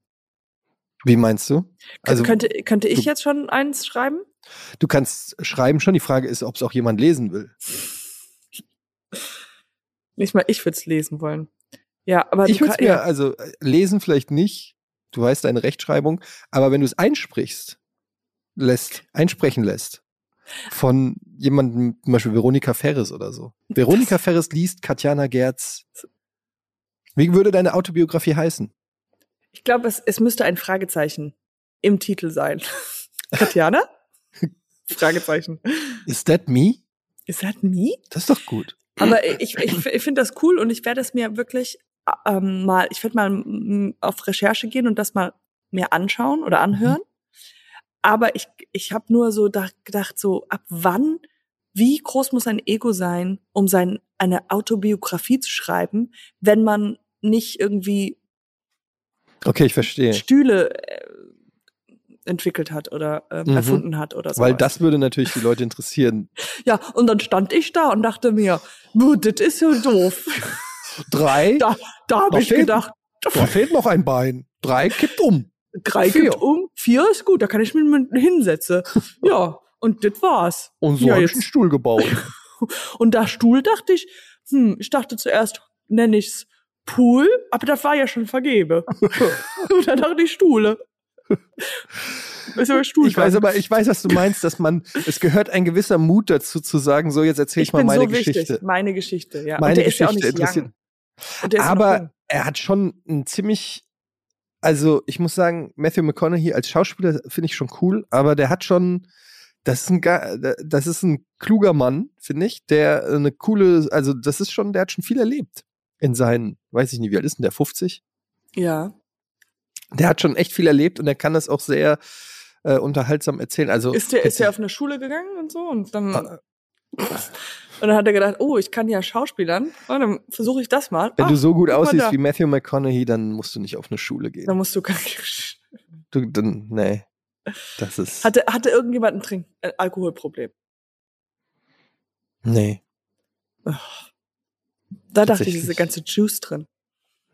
wie meinst du? Also könnte, könnte ich du- jetzt schon eins schreiben? Du kannst schreiben schon, die Frage ist, ob es auch jemand lesen will. Nicht mal ich würde es lesen wollen. Ja, aber ich würde es mir, ja. also äh, lesen vielleicht nicht, du weißt deine Rechtschreibung, aber wenn du es einsprichst, lässt, einsprechen lässt, von jemandem, zum Beispiel Veronika Ferres oder so. Veronika Ferres liest Katjana Gerz. Wie würde deine Autobiografie heißen? Ich glaube, es, es müsste ein Fragezeichen im Titel sein. Katjana? Fragezeichen. Is that me? Is that me? Das ist doch gut. Aber ich, ich, ich finde das cool und ich werde es mir wirklich ähm, mal, ich werde mal mm, auf Recherche gehen und das mal mir anschauen oder anhören. Aber ich, ich habe nur so da, gedacht, so ab wann, wie groß muss ein Ego sein, um sein, eine Autobiografie zu schreiben, wenn man nicht irgendwie Okay, ich verstehe. Stühle äh, entwickelt hat oder äh, Mhm. erfunden hat oder so. Weil das würde natürlich die Leute interessieren. Ja, und dann stand ich da und dachte mir, "Buh, das ist so doof. Drei? Da, da habe ich fehlt- gedacht, Da fehlt noch ein Bein. Drei kippt um. drei vier. gibt um, vier ist gut, da kann ich mich mit hinsetzen. ja, und das war's. Und so Ja, habe ich einen Stuhl gebaut. Und da Stuhl dachte ich, hm, ich dachte zuerst, nenne ich's Pool, aber das war ja schon vergebe. Und dann noch die Stuhle. Ist aber Stuhl ich weiß aber, ich weiß, was du meinst, dass man, es gehört ein gewisser Mut dazu zu sagen, so jetzt erzähle ich, ich mal meine so Geschichte. Wichtig. Meine Geschichte, ja. Meine Geschichte ja interessiert. Aber er hat schon ein ziemlich, also ich muss sagen, Matthew McConaughey als Schauspieler finde ich schon cool, aber der hat schon, das ist ein, das ist ein kluger Mann, finde ich, der eine coole, also das ist schon, der hat schon viel erlebt in seinen, weiß ich nicht, wie alt ist denn der, 50? Ja. Der hat schon echt viel erlebt und er kann das auch sehr äh, unterhaltsam erzählen. Also ist der, ist der auf eine Schule gegangen und so und dann ah. und dann hat er gedacht, oh, ich kann ja Schauspielern, und dann versuche ich das mal. Wenn Ach, du so gut aussiehst wie Matthew McConaughey, dann musst du nicht auf eine Schule gehen. Dann musst du gar nicht. Du, dann, nee. Das ist. Hatte, hatte irgendjemand ein Trink ein Alkoholproblem? Nee. Ach. Da dachte ich, diese ganze Juice drin.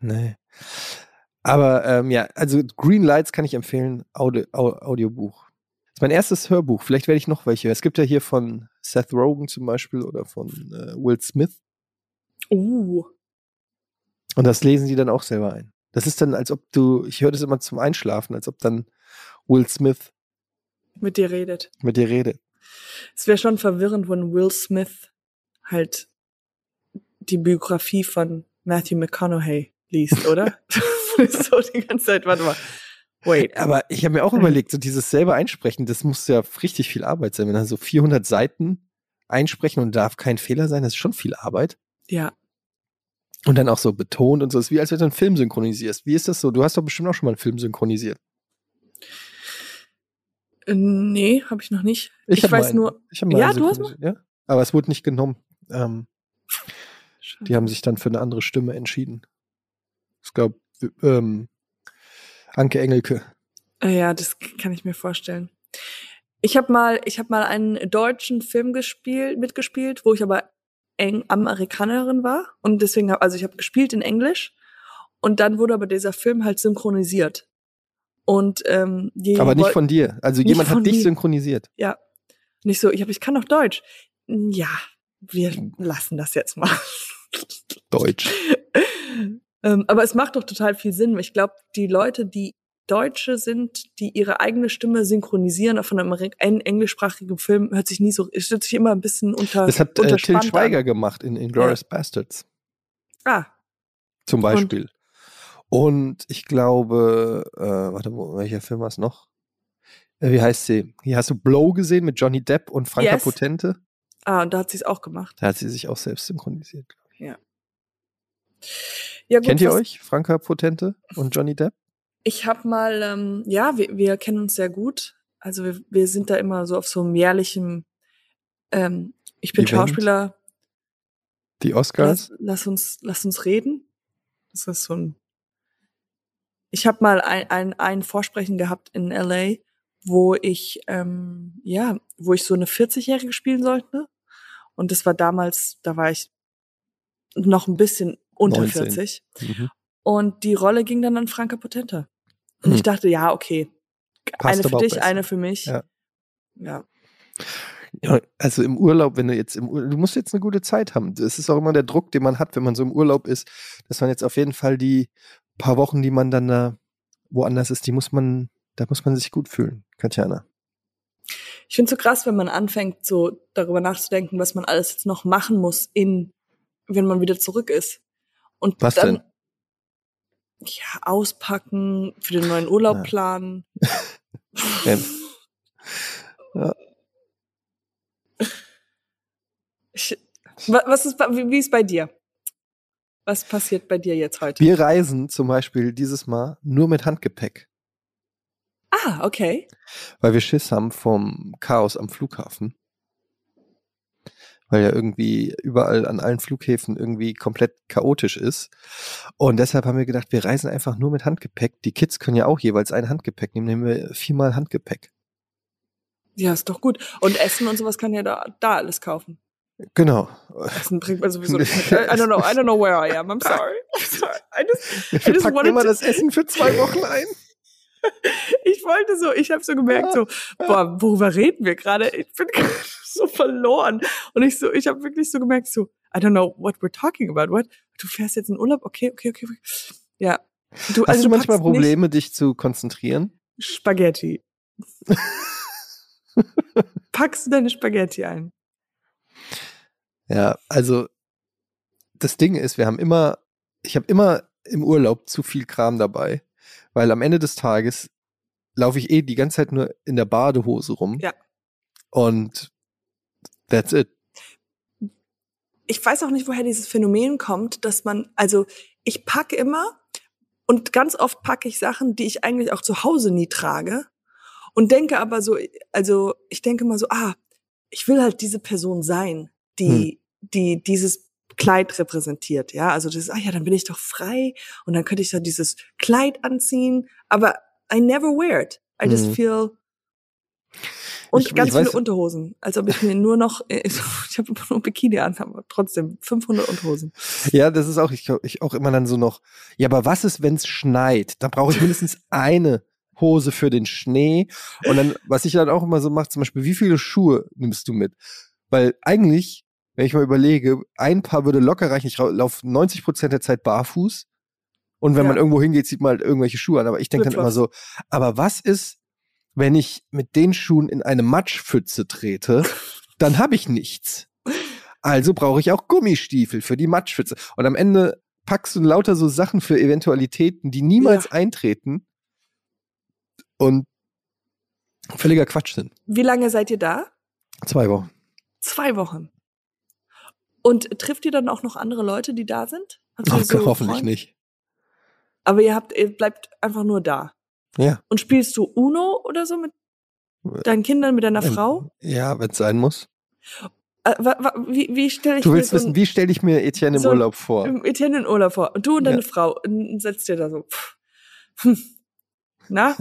Nee. Aber ähm, ja, also Green Lights kann ich empfehlen, Audio, Audiobuch. Das ist mein erstes Hörbuch. Vielleicht werde ich noch welche. Es gibt ja hier von Seth Rogen zum Beispiel oder von äh, Will Smith. Uh. Und das lesen die dann auch selber ein. Das ist dann, als ob du, ich höre das immer zum Einschlafen, als ob dann Will Smith mit dir redet. Mit dir redet. Es wäre schon verwirrend, wenn Will Smith halt die Biografie von Matthew McConaughey liest, oder? so die ganze Zeit, warte mal. Wait. Aber ich habe mir auch überlegt, so dieses selber einsprechen, das muss ja richtig viel Arbeit sein. Wenn dann so 400 Seiten einsprechen und darf kein Fehler sein, das ist schon viel Arbeit. Ja. Und dann auch so betont und so. Ist wie als wenn du einen Film synchronisierst. Wie ist das so? Du hast doch bestimmt auch schon mal einen Film synchronisiert. Äh, nee, habe ich noch nicht. Ich, ich weiß einen, nur. Ich ja, du hast mal? Ja? Aber es wurde nicht genommen. Ähm, die haben sich dann für eine andere Stimme entschieden. Ich glaube, ähm, Anke Engelke. Äh, ja, das kann ich mir vorstellen. Ich habe mal, ich habe mal einen deutschen Film gespielt, mitgespielt, wo ich aber eng Amerikanerin war und deswegen hab, also ich habe gespielt in Englisch und dann wurde aber dieser Film halt synchronisiert. Und ähm, aber nicht von dir, also jemand hat dich mir. synchronisiert. Ja, nicht so. Ich habe, ich kann doch Deutsch. Ja, wir lassen das jetzt mal. Deutsch. ähm, aber es macht doch total viel Sinn. Ich glaube, die Leute, die Deutsche sind, die ihre eigene Stimme synchronisieren auf einem englischsprachigen Film, hört sich nie so, es hört sich immer ein bisschen unter. Das hat äh, Till Schweiger an. gemacht in Inglourious ja. Bastards. Ah. Zum Beispiel. Und, Und ich glaube, äh, warte, welcher Film war es noch? Äh, wie heißt sie? Hier hast du Blow gesehen mit Johnny Depp und Franka yes. Potente? Ah, und da hat sie es auch gemacht. Da hat sie sich auch selbst synchronisiert, glaube ich. Ja. Ja gut, Kennt ihr euch, Franka Potente und Johnny Depp? Ich habe mal, ähm, ja, wir, wir kennen uns sehr gut. Also wir, wir sind da immer so auf so einem jährlichen, ähm, ich bin Event. Schauspieler. Die Oscars? Lass, lass, uns, lass uns reden. Das ist so ein. Ich habe mal ein, ein, ein Vorsprechen gehabt in LA, wo ich, ähm, ja, wo ich so eine 40-Jährige spielen sollte. Und das war damals, da war ich noch ein bisschen unter 19. 40. Mhm. Und die Rolle ging dann an Franka Potente. Und hm. ich dachte, ja, okay. Passt eine für dich, besser. eine für mich. Ja. ja. Ja, also im Urlaub, wenn du jetzt im Urlaub, du musst jetzt eine gute Zeit haben. Das ist auch immer der Druck, den man hat, wenn man so im Urlaub ist, dass man jetzt auf jeden Fall die paar Wochen, die man dann da woanders ist, die muss man, da muss man sich gut fühlen, Katjana. Ich finde so krass, wenn man anfängt, so darüber nachzudenken, was man alles jetzt noch machen muss, in, wenn man wieder zurück ist. Und was dann, denn? Ja, auspacken, für den neuen Urlaub ja. planen. ja. Ich, was ist, wie ist bei dir? Was passiert bei dir jetzt heute? Wir reisen zum Beispiel dieses Mal nur mit Handgepäck. Ah, okay. Weil wir Schiss haben vom Chaos am Flughafen. Weil ja irgendwie überall an allen Flughäfen irgendwie komplett chaotisch ist. Und deshalb haben wir gedacht, wir reisen einfach nur mit Handgepäck. Die Kids können ja auch jeweils ein Handgepäck nehmen, nehmen wir viermal Handgepäck. Ja, ist doch gut. Und Essen und sowas kann ja da, da alles kaufen. Genau. Essen bringt man sowieso nicht. I don't know, I don't know where I am. I'm sorry. I'm sorry. I just, I just packen immer das Essen für zwei Wochen ein. ich wollte so, ich habe so gemerkt, so, boah, worüber reden wir gerade? Ich bin so verloren. Und ich so, ich habe wirklich so gemerkt, so, I don't know what we're talking about. What? du fährst jetzt in Urlaub, okay, okay, okay. Ja. Du, Hast also du manchmal Probleme, dich zu konzentrieren? Spaghetti. Packst du deine Spaghetti ein? Ja, also das Ding ist, wir haben immer, ich habe immer im Urlaub zu viel Kram dabei, weil am Ende des Tages laufe ich eh die ganze Zeit nur in der Badehose rum. Ja. Und that's it. Ich weiß auch nicht, woher dieses Phänomen kommt, dass man, also ich packe immer und ganz oft packe ich Sachen, die ich eigentlich auch zu Hause nie trage und denke aber so, also ich denke mal so, ah, ich will halt diese Person sein, die, hm. die dieses Kleid repräsentiert, ja. Also das ist, ah ja, dann bin ich doch frei und dann könnte ich da dieses Kleid anziehen, aber I never wear it. I just hm. feel und ich, ganz ich viele Unterhosen. Als ob ich mir nur noch, ich habe immer nur Bikini an, aber trotzdem 500 Unterhosen. Ja, das ist auch, ich, ich auch immer dann so noch, ja, aber was ist, wenn es schneit? Da brauche ich mindestens eine Hose für den Schnee. Und dann, was ich dann auch immer so mache, zum Beispiel, wie viele Schuhe nimmst du mit? Weil eigentlich, wenn ich mal überlege, ein Paar würde locker reichen. Ich laufe 90 Prozent der Zeit barfuß. Und wenn ja. man irgendwo hingeht, zieht man halt irgendwelche Schuhe an. Aber ich denke dann immer so, aber was ist, wenn ich mit den Schuhen in eine Matschpfütze trete? Dann habe ich nichts. Also brauche ich auch Gummistiefel für die Matschpfütze. Und am Ende packst du lauter so Sachen für Eventualitäten, die niemals ja. eintreten und völliger Quatsch sind. Wie lange seid ihr da? Zwei Wochen. Zwei Wochen. Und trifft ihr dann auch noch andere Leute, die da sind? Ach, so hoffentlich Freund? nicht. Aber ihr habt, ihr bleibt einfach nur da. Ja. Und spielst du Uno oder so mit deinen Kindern, mit deiner wenn, Frau? Ja, wenn es sein muss. Äh, wie, wie stelle ich Du willst so wissen, wie stelle ich mir Etienne im so Urlaub vor? Etienne im Urlaub vor. Und du und deine ja. Frau setzt dir da so. Pff, hm, na,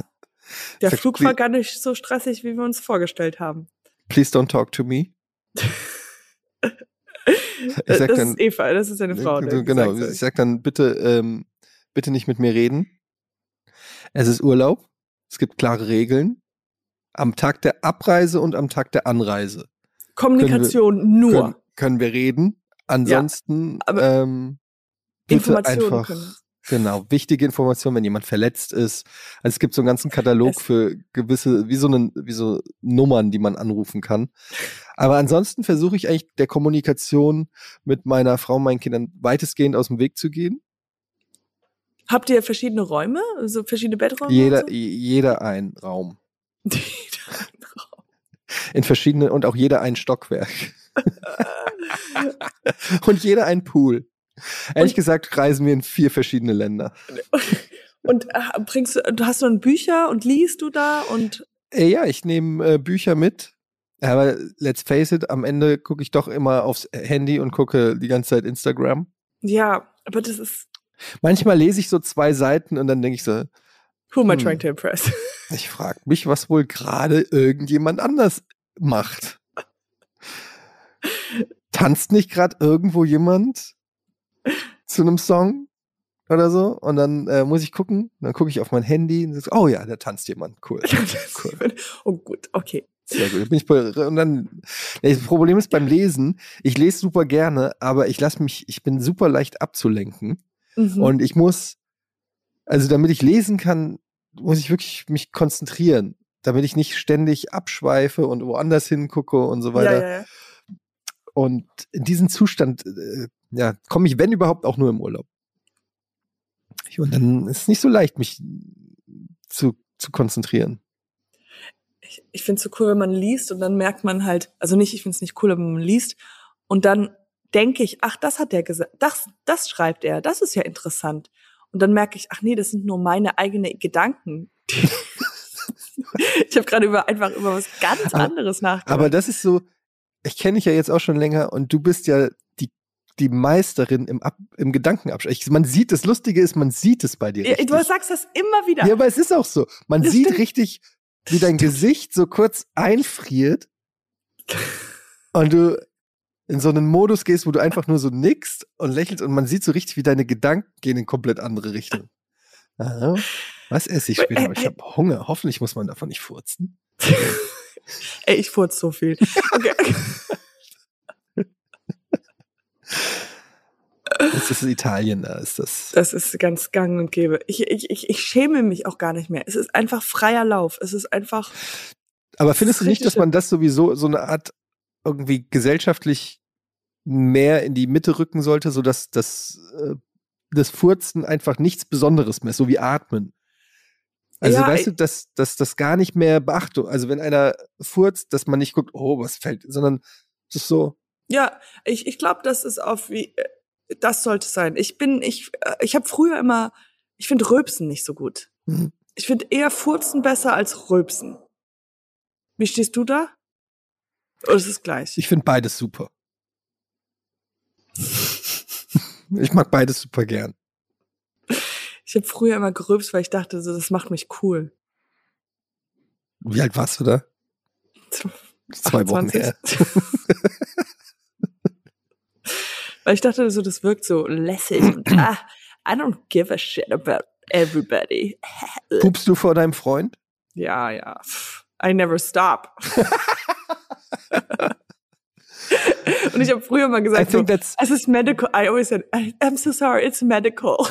der Sag, Flug war gar nicht so stressig, wie wir uns vorgestellt haben. Please don't talk to me. das dann, ist Eva, das ist deine Frau. Genau, ich sag dann bitte, ähm, bitte nicht mit mir reden. Es ist Urlaub. Es gibt klare Regeln. Am Tag der Abreise und am Tag der Anreise. Kommunikation können wir, nur. Können, können, wir reden. Ansonsten ja, ähm, bitte einfach. Können. Genau, wichtige Informationen, wenn jemand verletzt ist. Also es gibt so einen ganzen Katalog es für gewisse, wie so, eine, wie so Nummern, die man anrufen kann. Aber ansonsten versuche ich eigentlich der Kommunikation mit meiner Frau und meinen Kindern weitestgehend aus dem Weg zu gehen. Habt ihr verschiedene Räume, so verschiedene Betträume? Jeder, so? jeder ein Raum. jeder ein Raum. In verschiedenen und auch jeder ein Stockwerk. und jeder ein Pool. Ehrlich und, gesagt reisen wir in vier verschiedene Länder. Und äh, bringst du, hast du dann Bücher und liest du da und? Äh, ja, ich nehme äh, Bücher mit. Aber let's face it, am Ende gucke ich doch immer aufs Handy und gucke die ganze Zeit Instagram. Ja, aber das ist. Manchmal lese ich so zwei Seiten und dann denke ich so. Who am I hm, trying to impress? Ich frage mich, was wohl gerade irgendjemand anders macht. Tanzt nicht gerade irgendwo jemand zu einem Song oder so und dann äh, muss ich gucken, dann gucke ich auf mein Handy und so, oh ja, da tanzt jemand, cool. cool. oh gut, okay. Sehr gut. Bin ich und dann, das Problem ist beim Lesen, ich lese super gerne, aber ich lasse mich, ich bin super leicht abzulenken mhm. und ich muss, also damit ich lesen kann, muss ich wirklich mich konzentrieren, damit ich nicht ständig abschweife und woanders hingucke und so weiter. Ja, ja, ja. Und in diesen Zustand äh, ja, komme ich, wenn überhaupt, auch nur im Urlaub. Und dann ist es nicht so leicht, mich zu, zu konzentrieren. Ich, ich finde es so cool, wenn man liest und dann merkt man halt, also nicht, ich finde es nicht cool, wenn man liest und dann denke ich, ach, das hat er gesagt, das, das schreibt er, das ist ja interessant. Und dann merke ich, ach nee, das sind nur meine eigenen Gedanken. ich habe gerade über einfach über was ganz anderes nachgedacht. Aber das ist so, ich kenne dich ja jetzt auch schon länger und du bist ja die Meisterin im, Ab im Gedankenabschluss. Man sieht, das Lustige ist, man sieht es bei dir. Richtig. Du sagst das immer wieder. Ja, aber es ist auch so. Man das sieht stimmt. richtig, wie dein Gesicht so kurz einfriert und du in so einen Modus gehst, wo du einfach nur so nickst und lächelst und man sieht so richtig, wie deine Gedanken gehen in komplett andere Richtung. Aha. Was esse ich später? Ich habe Hunger. Hoffentlich muss man davon nicht furzen. Ey, ich furze so viel. Okay. Das ist Italien, da ist das. Das ist ganz gang und gäbe. Ich, ich, ich, ich schäme mich auch gar nicht mehr. Es ist einfach freier Lauf. Es ist einfach. Aber findest du nicht, dass man das sowieso so eine Art irgendwie gesellschaftlich mehr in die Mitte rücken sollte, sodass das, äh, das Furzen einfach nichts Besonderes mehr, ist, so wie Atmen? Also Ja, weißt du, dass, dass das gar nicht mehr Beachtung, also wenn einer furzt, dass man nicht guckt, oh, was fällt, sondern es ist so, Ja, ich, ich glaube, das ist auf wie äh, das sollte sein. Ich bin ich äh, ich habe früher immer ich finde Röpsen nicht so gut. hm, Ich finde eher Furzen besser als Röpsen. Wie stehst du da? Oder ist es gleich? ich finde beides super. Ich mag beides super gern. Ich habe früher immer gerülpst, weil ich dachte, so, das macht mich cool. Wie alt warst du da? Zwei Wochen 28. her. Weil ich dachte, so, das wirkt so lässig und ah, I don't give a shit about everybody. Pupst du vor deinem Freund? Ja, ja. I never stop. und ich habe früher mal gesagt, so, es ist medical. I always said, I'm so sorry, it's medical.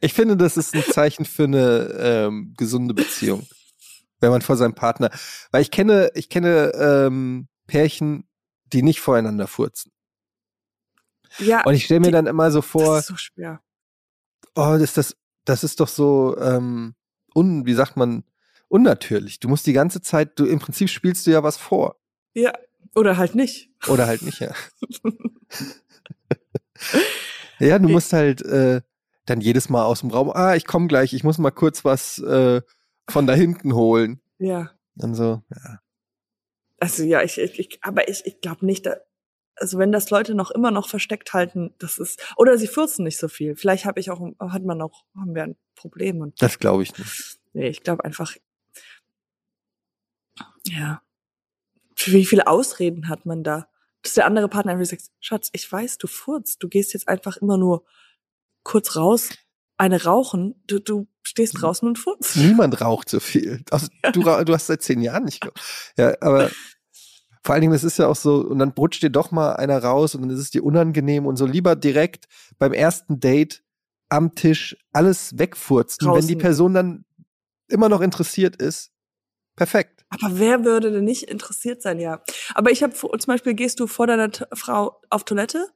Ich finde, das ist ein Zeichen für eine ähm, gesunde Beziehung. Wenn man vor seinem Partner, weil ich kenne, ich kenne ähm, Pärchen, die nicht voreinander furzen. Ja, Und ich stelle mir die- dann immer so vor, das ist so schwer. oh, das, das, das ist doch so, ähm, un, wie sagt man, unnatürlich. Du musst die ganze Zeit, du im Prinzip spielst du ja was vor. Ja, oder halt nicht. Oder halt nicht, ja. ja, du musst halt äh, dann jedes Mal aus dem Raum, ah, ich komme gleich, ich muss mal kurz was äh, von da hinten holen. Ja. Dann so, ja. Also ja, ich, ich, ich aber ich, ich glaube nicht, da, also wenn das Leute noch immer noch versteckt halten, das ist oder sie furzen nicht so viel. Vielleicht habe ich auch hat man auch haben wir ein Problem und Das glaube ich nicht. nee, ich glaube einfach ja. Wie viele Ausreden hat man da? Dass der andere Partner einfach sagt, Schatz, ich weiß, du furzt, du gehst jetzt einfach immer nur kurz raus, eine rauchen, du, du stehst draußen und furzt. Niemand raucht so viel. Also, du, du hast seit zehn Jahren nicht geraucht. Ja, aber vor allen Dingen, das ist ja auch so, und dann brutscht dir doch mal einer raus und dann ist es dir unangenehm und so lieber direkt beim ersten Date am Tisch alles wegfurzen. Wenn die. Person dann immer noch interessiert ist, perfekt. Aber wer würde denn nicht interessiert sein, ja. Aber ich habe zum Beispiel, gehst du vor deiner T Frau auf Toilette?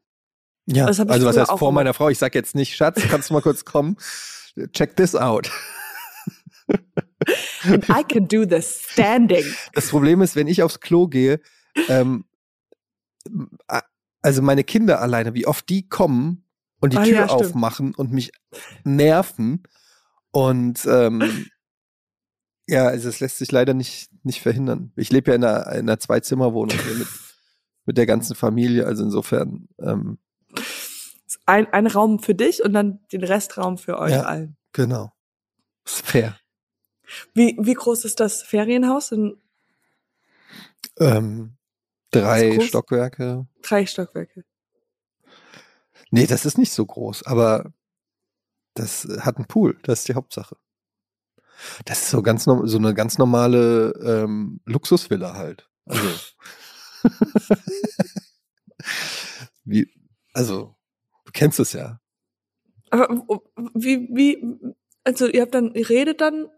Ja, also was heißt vor meiner Frau? Ich sag jetzt nicht, Schatz, kannst du mal kurz kommen? Check this out. And I can do this standing. Das Problem ist, wenn ich aufs Klo gehe, ähm, also meine Kinder alleine, wie oft die kommen und die Ah, Tür ja, aufmachen und mich nerven. Und ähm, ja, also es lässt sich leider nicht, nicht verhindern. Ich lebe ja in einer, in einer Zwei-Zimmer-Wohnung mit, mit der ganzen Familie, also insofern, ähm, Ein, ein Raum für dich und dann den Restraum für euch Ja. allen. genau. Ist fair. Wie, wie groß ist das Ferienhaus? In Ähm, drei? Stockwerke. drei Stockwerke. Nee, das ist nicht so groß, aber das hat einen Pool, das ist die Hauptsache. Das ist so ganz so eine ganz normale ähm, Luxusvilla halt. Also, wie, also du kennst es ja. Aber wie, wie, also ihr habt dann, ihr redet dann,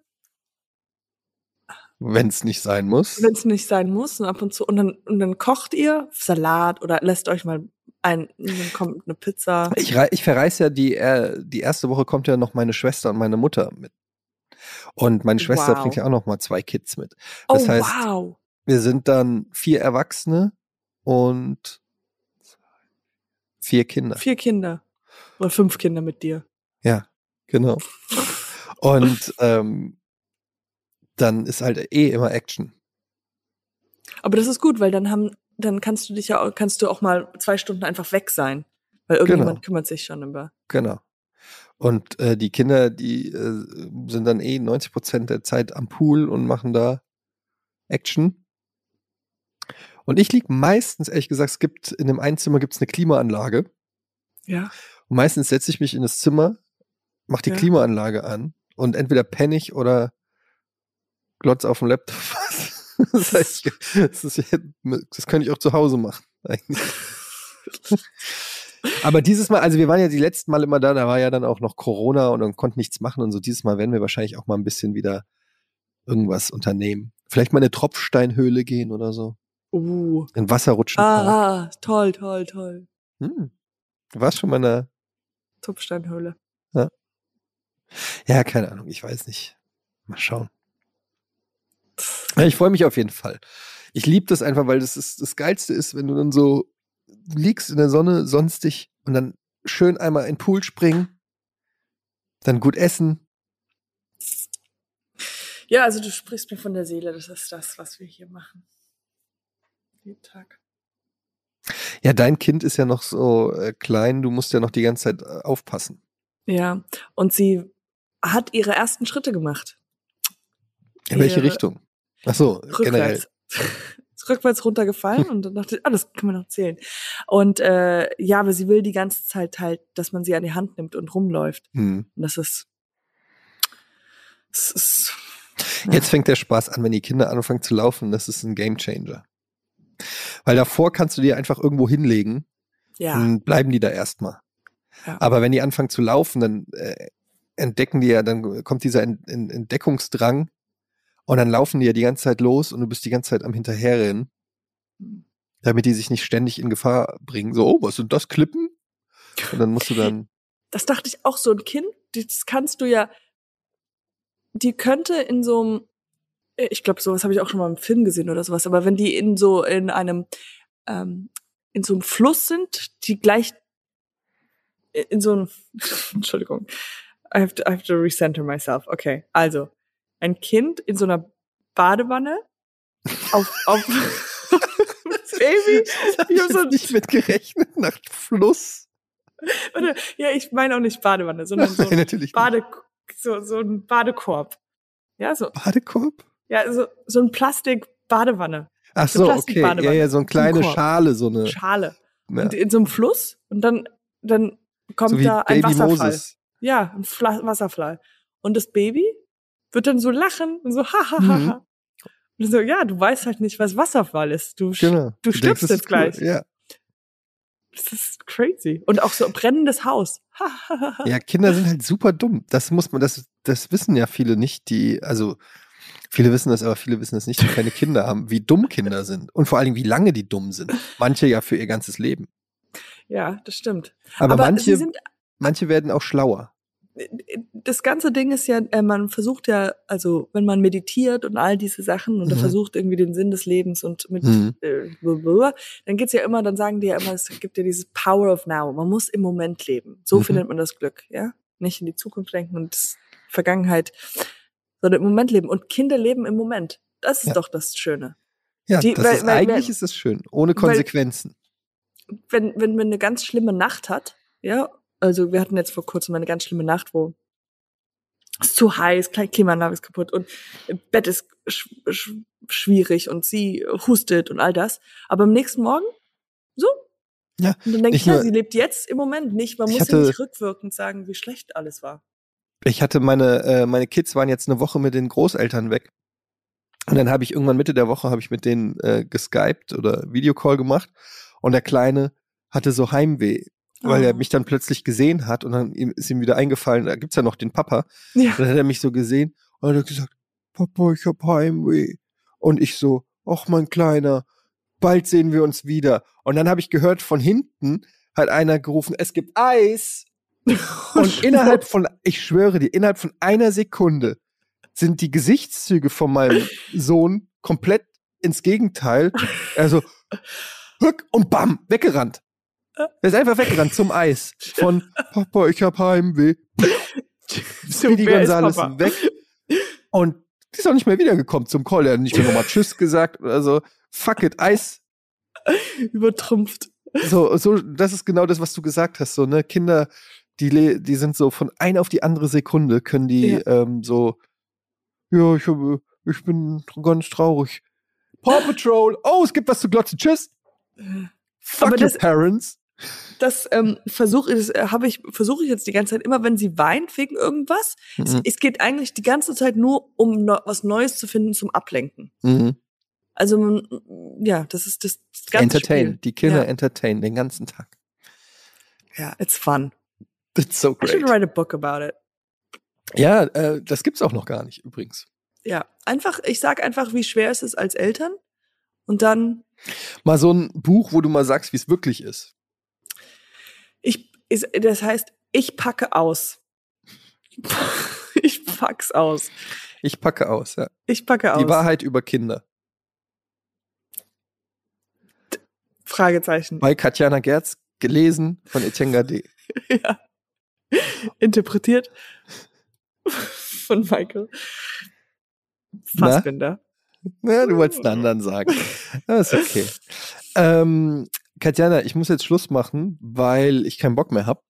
Wenn es nicht sein muss. wenn es nicht sein muss, und ab und zu, und dann, und dann kocht ihr Salat oder lässt euch mal ein, dann kommt eine Pizza. Ich, ich verreise ja die, äh, die erste Woche kommt ja noch meine Schwester und meine Mutter mit. Und meine Schwester Wow. bringt ja auch noch mal zwei Kids mit. Das oh, heißt, wow. wir sind dann vier Erwachsene und vier Kinder. Vier Kinder. Oder fünf Kinder mit dir. Ja, genau. Und ähm, dann ist halt eh immer Action. Aber das ist gut, weil dann haben, dann kannst du dich ja, auch- kannst du auch mal zwei Stunden einfach weg sein. Weil irgendjemand Genau. kümmert sich schon über. Genau. Und äh, die Kinder, die äh, sind dann eh 90 Prozent der Zeit am Pool und machen da Action. Und ich lieg meistens, ehrlich gesagt, es gibt in dem einen Zimmer gibt's eine Klimaanlage. Ja. Und meistens setze ich mich in das Zimmer, mach die Ja. Klimaanlage an und entweder penne ich oder glotz auf dem Laptop. das heißt, das, ist, das könnte ich auch zu Hause machen. Eigentlich. Aber dieses Mal, also wir waren ja die letzten Mal immer da, da war ja dann auch noch Corona und man konnte nichts machen und so. Dieses Mal werden wir wahrscheinlich auch mal ein bisschen wieder irgendwas unternehmen. Vielleicht mal eine Tropfsteinhöhle gehen oder so. Uh. In Wasser rutschen. Ah, ah, toll, toll, toll. Hm. Du warst schon mal in einer, Tupfsteinhöhle. ja, keine Ahnung, ich weiß nicht. Mal schauen. Ja, ich freue mich auf jeden Fall. Ich liebe das einfach, weil das ist das Geilste ist, wenn du dann so liegst in der Sonne, sonstig und dann schön einmal in den Pool springen, dann gut essen. Ja, also du sprichst mir von der Seele. Das ist das, was wir hier machen. Jeden Tag. Ja, dein Kind ist ja noch so äh, klein, du musst ja noch die ganze Zeit äh, aufpassen. Ja, und sie hat ihre ersten Schritte gemacht. In welche Ihre- Richtung? Ach so, generell. Rückwärts. Ist rückwärts runtergefallen und dann dachte ich, ah, das kann man noch zählen. Und äh, ja, aber sie will die ganze Zeit halt, dass man sie an die Hand nimmt und rumläuft. Hm. Und das ist, das ist Jetzt fängt der Spaß an, wenn die Kinder anfangen zu laufen, das ist ein Gamechanger. Weil davor kannst du die einfach irgendwo hinlegen, ja, dann bleiben die da erstmal. Ja. Aber wenn die anfangen zu laufen, dann äh, entdecken die ja, dann kommt dieser Ent Ent Entdeckungsdrang und dann laufen die ja die ganze Zeit los und du bist die ganze Zeit am Hinterherrennen, damit die sich nicht ständig in Gefahr bringen. So, oh, was sind das, Klippen? Und dann musst du dann, das dachte ich auch so ein Kind, das kannst du ja, die könnte in so einem, ich glaube, sowas habe ich auch schon mal im Film gesehen oder sowas, aber wenn die in so in einem ähm, in so einem Fluss sind, die gleich in so einem Entschuldigung, I have to, I have to recenter myself. Okay, also ein Kind in so einer Badewanne auf auf Baby, ich hab so ein nicht mit gerechnet nach Fluss. Oder, ja, ich meine auch nicht Badewanne, sondern so Nein, ein, nicht. Bade, so, so ein Badekorb. Ja, so, Badekorb? Ja, so, so ein Plastik-Badewanne. Ach Eine so, okay. Ja, ja, so eine kleine. Schale, so eine. Schale. Ja, Und in so einem Fluss und dann, dann kommt so da ein Baby Wasserfall. Moses. Ja, ein Fla Wasserfall. Und das Baby wird dann so lachen und so, ha, ha, ha, Mhm. ha. Und so, ja, du weißt halt nicht, was Wasserfall ist. Du, Genau. du stirbst jetzt ist cool. gleich. Ja. Das ist crazy. Und auch so brennendes Haus. Ha, ha, ha, ha. ja, Kinder sind halt super dumm. Das muss man, das, das wissen ja viele nicht, die, also viele wissen das, aber viele wissen das nicht, die keine Kinder haben, wie dumm Kinder sind. Und vor allen Dingen, wie lange die dumm sind. Manche ja für ihr ganzes Leben. ja, das stimmt. Aber, sie manche, sind manche werden auch schlauer. das ganze Ding ist ja, äh, man versucht ja, also wenn man meditiert und all diese Sachen und Mhm. versucht irgendwie den Sinn des Lebens und mit, Mhm. äh, dann geht's ja immer, dann sagen die ja immer, es gibt ja dieses Power of Now. Man muss im Moment leben. So Mhm. findet man das Glück, ja? Nicht in die Zukunft denken und Vergangenheit, sondern im Moment leben. Und Kinder leben im Moment. Das ist Ja. doch das Schöne. Ja, Die- das weil- ist, weil- eigentlich ist das schön. Ohne Konsequenzen. wenn, wenn man eine ganz schlimme Nacht hat, ja, also wir hatten jetzt vor kurzem eine ganz schlimme Nacht, wo es ist zu heiß, Klimaanlage ist kaputt und Bett ist sch sch schwierig und sie hustet und all das. Aber am nächsten Morgen, so. Ja, Und dann denke ich, ja, nur- sie lebt jetzt im Moment nicht. Man muss ja hatte- nicht rückwirkend sagen, wie schlecht alles war. Ich hatte meine, äh, meine Kids waren jetzt eine Woche mit den Großeltern weg. Und dann habe ich irgendwann Mitte der Woche habe ich mit denen äh, geskypt oder Videocall gemacht und der Kleine hatte so Heimweh, weil er Oh. mich dann plötzlich gesehen hat und dann ist ihm wieder eingefallen, da gibt's ja noch den Papa. Ja. Und dann hat er mich so gesehen und hat gesagt, Papa, ich hab Heimweh. Und ich so, ach mein Kleiner, bald sehen wir uns wieder. Und dann habe ich gehört, von hinten hat einer gerufen, es gibt Eis. Und innerhalb von, ich schwöre dir, innerhalb von einer Sekunde sind die Gesichtszüge von meinem Sohn komplett ins Gegenteil. Also, hück und bam, weggerannt. Er ist einfach weggerannt zum Eis. Von Papa, ich hab Heimweh. Speedy Gonzales weg. Und die ist auch nicht mehr wiedergekommen zum Call. Er hat nicht mehr nochmal Tschüss gesagt oder so. Fuck it, Eis. Übertrumpft. So, so, das ist genau das, was du gesagt hast. So, ne, Kinder, die, die sind so von einer auf die andere Sekunde können die Ja. ähm, so, ja, ich, habe, ich bin ganz traurig. Paw Patrol, oh, es gibt was zu glotzen. Tschüss. Fuck Aber your das- parents. Das ähm, versuche ich, äh, habe ich, versuche ich jetzt die ganze Zeit immer, wenn sie weint wegen irgendwas. Es, Mhm. es geht eigentlich die ganze Zeit nur um no, was Neues zu finden zum Ablenken. Mhm. Also ja, das ist das, das ganze Entertain. Spiel. Die Kinder Ja. entertain den ganzen Tag. Yeah, it's fun. It's so I should great. write a book about it. Ja, äh, das gibt's auch noch gar nicht übrigens. Ja, einfach, ich sag einfach, wie schwer es ist als Eltern. Und dann, Mal so ein Buch, wo du mal sagst, wie es wirklich ist. ich, ist, das heißt, ich packe aus. Ich pack's aus. Ich packe aus, ja. Ich packe aus. Die Wahrheit über Kinder. Fragezeichen. Bei Katjana Gerz, gelesen von Etienne Gade. ja. Interpretiert von Michael Fassbinder. Ja, du wolltest einen anderen sagen. Das ist okay. Ähm, Katjana, ich muss jetzt Schluss machen, weil ich keinen Bock mehr habe.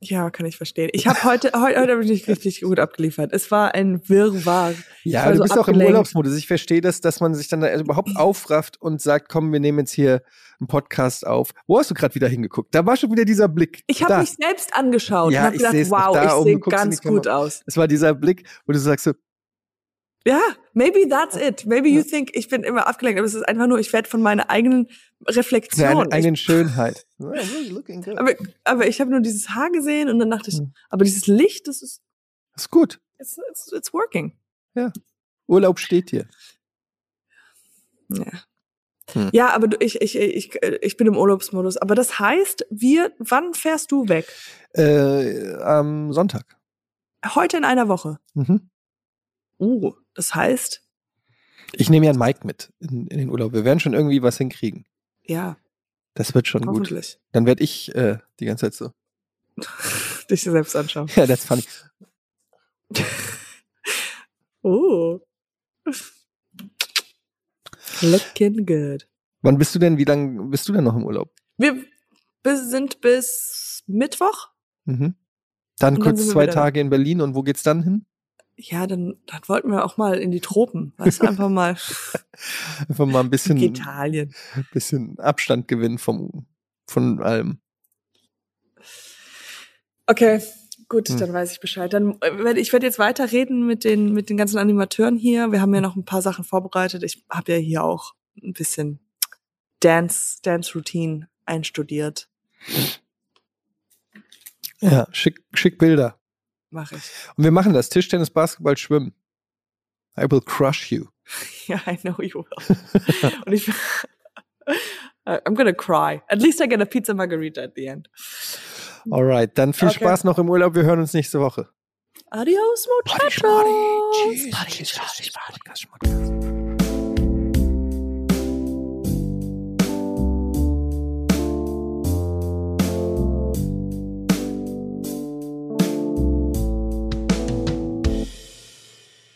Ja, kann ich verstehen. Ich habe heute, heute, heute habe ich nicht richtig gut abgeliefert. Es war ein Wirrwarr. Ja, du so bist auch im. Urlaubsmodus. Ich verstehe das, dass man sich dann da überhaupt aufrafft und sagt, komm, wir nehmen jetzt hier einen Podcast auf. Wo hast du gerade wieder hingeguckt? Da war schon wieder dieser Blick. Ich habe mich selbst angeschaut Ja, und habe gedacht, wow, ich sehe ganz gut aus. Es war dieser Blick, wo du sagst so, Ja, maybe that's it. Maybe you think, ich bin immer abgelenkt, aber es ist einfach nur, ich werde von meiner eigenen Reflexion. eine ich, eigenen Schönheit. Aber, aber ich habe nur dieses Haar gesehen und dann dachte ich, Hm. aber dieses Licht, das ist, ist gut. it's, it's, it's working. Urlaub steht dir. Ja. Hm. Ja, aber du, ich, ich, ich, ich bin im Urlaubsmodus. Aber das heißt, wir, wann fährst du weg? Äh, am Sonntag. Heute in einer Woche. Mhm. Uh, das heißt, Ich nehme ja einen Mike mit in, in den Urlaub. Wir werden schon irgendwie was hinkriegen. ja, Das wird schon gut. hoffentlich. Dann werde ich äh, die ganze Zeit so. Dich selbst anschauen. Ja, that's funny. Oh. Looking good. Wann bist du denn, wie lange bist du denn noch im Urlaub? Wir sind bis Mittwoch. Mhm. Dann Und kurz zwei. Tage in Berlin und wo geht's dann hin? Ja, dann, dann wollten wir auch mal in die Tropen. Weißt du, einfach mal Einfach mal ein bisschen, Italien. bisschen Abstand gewinnen vom, von allem. Okay, gut, Hm. dann weiß ich Bescheid. Dann äh, ich werde jetzt weiterreden mit den mit den ganzen Animateuren hier. Wir haben ja noch ein paar Sachen vorbereitet. Ich habe ja hier auch ein bisschen Dance Dance Routine einstudiert. Ja, schick, schick Bilder. Mache ich. Und wir machen das. Tischtennis, Basketball, Schwimmen. I will crush you. Ja, I know you will. Und ich I'm gonna cry. At least I get a pizza margarita at the end. Alright, dann viel Okay. Spaß noch im Urlaub. Wir hören uns nächste Woche. Adios, muchachos. Tschüss. Tschüss. Tschüss. Podcast, Schmackes.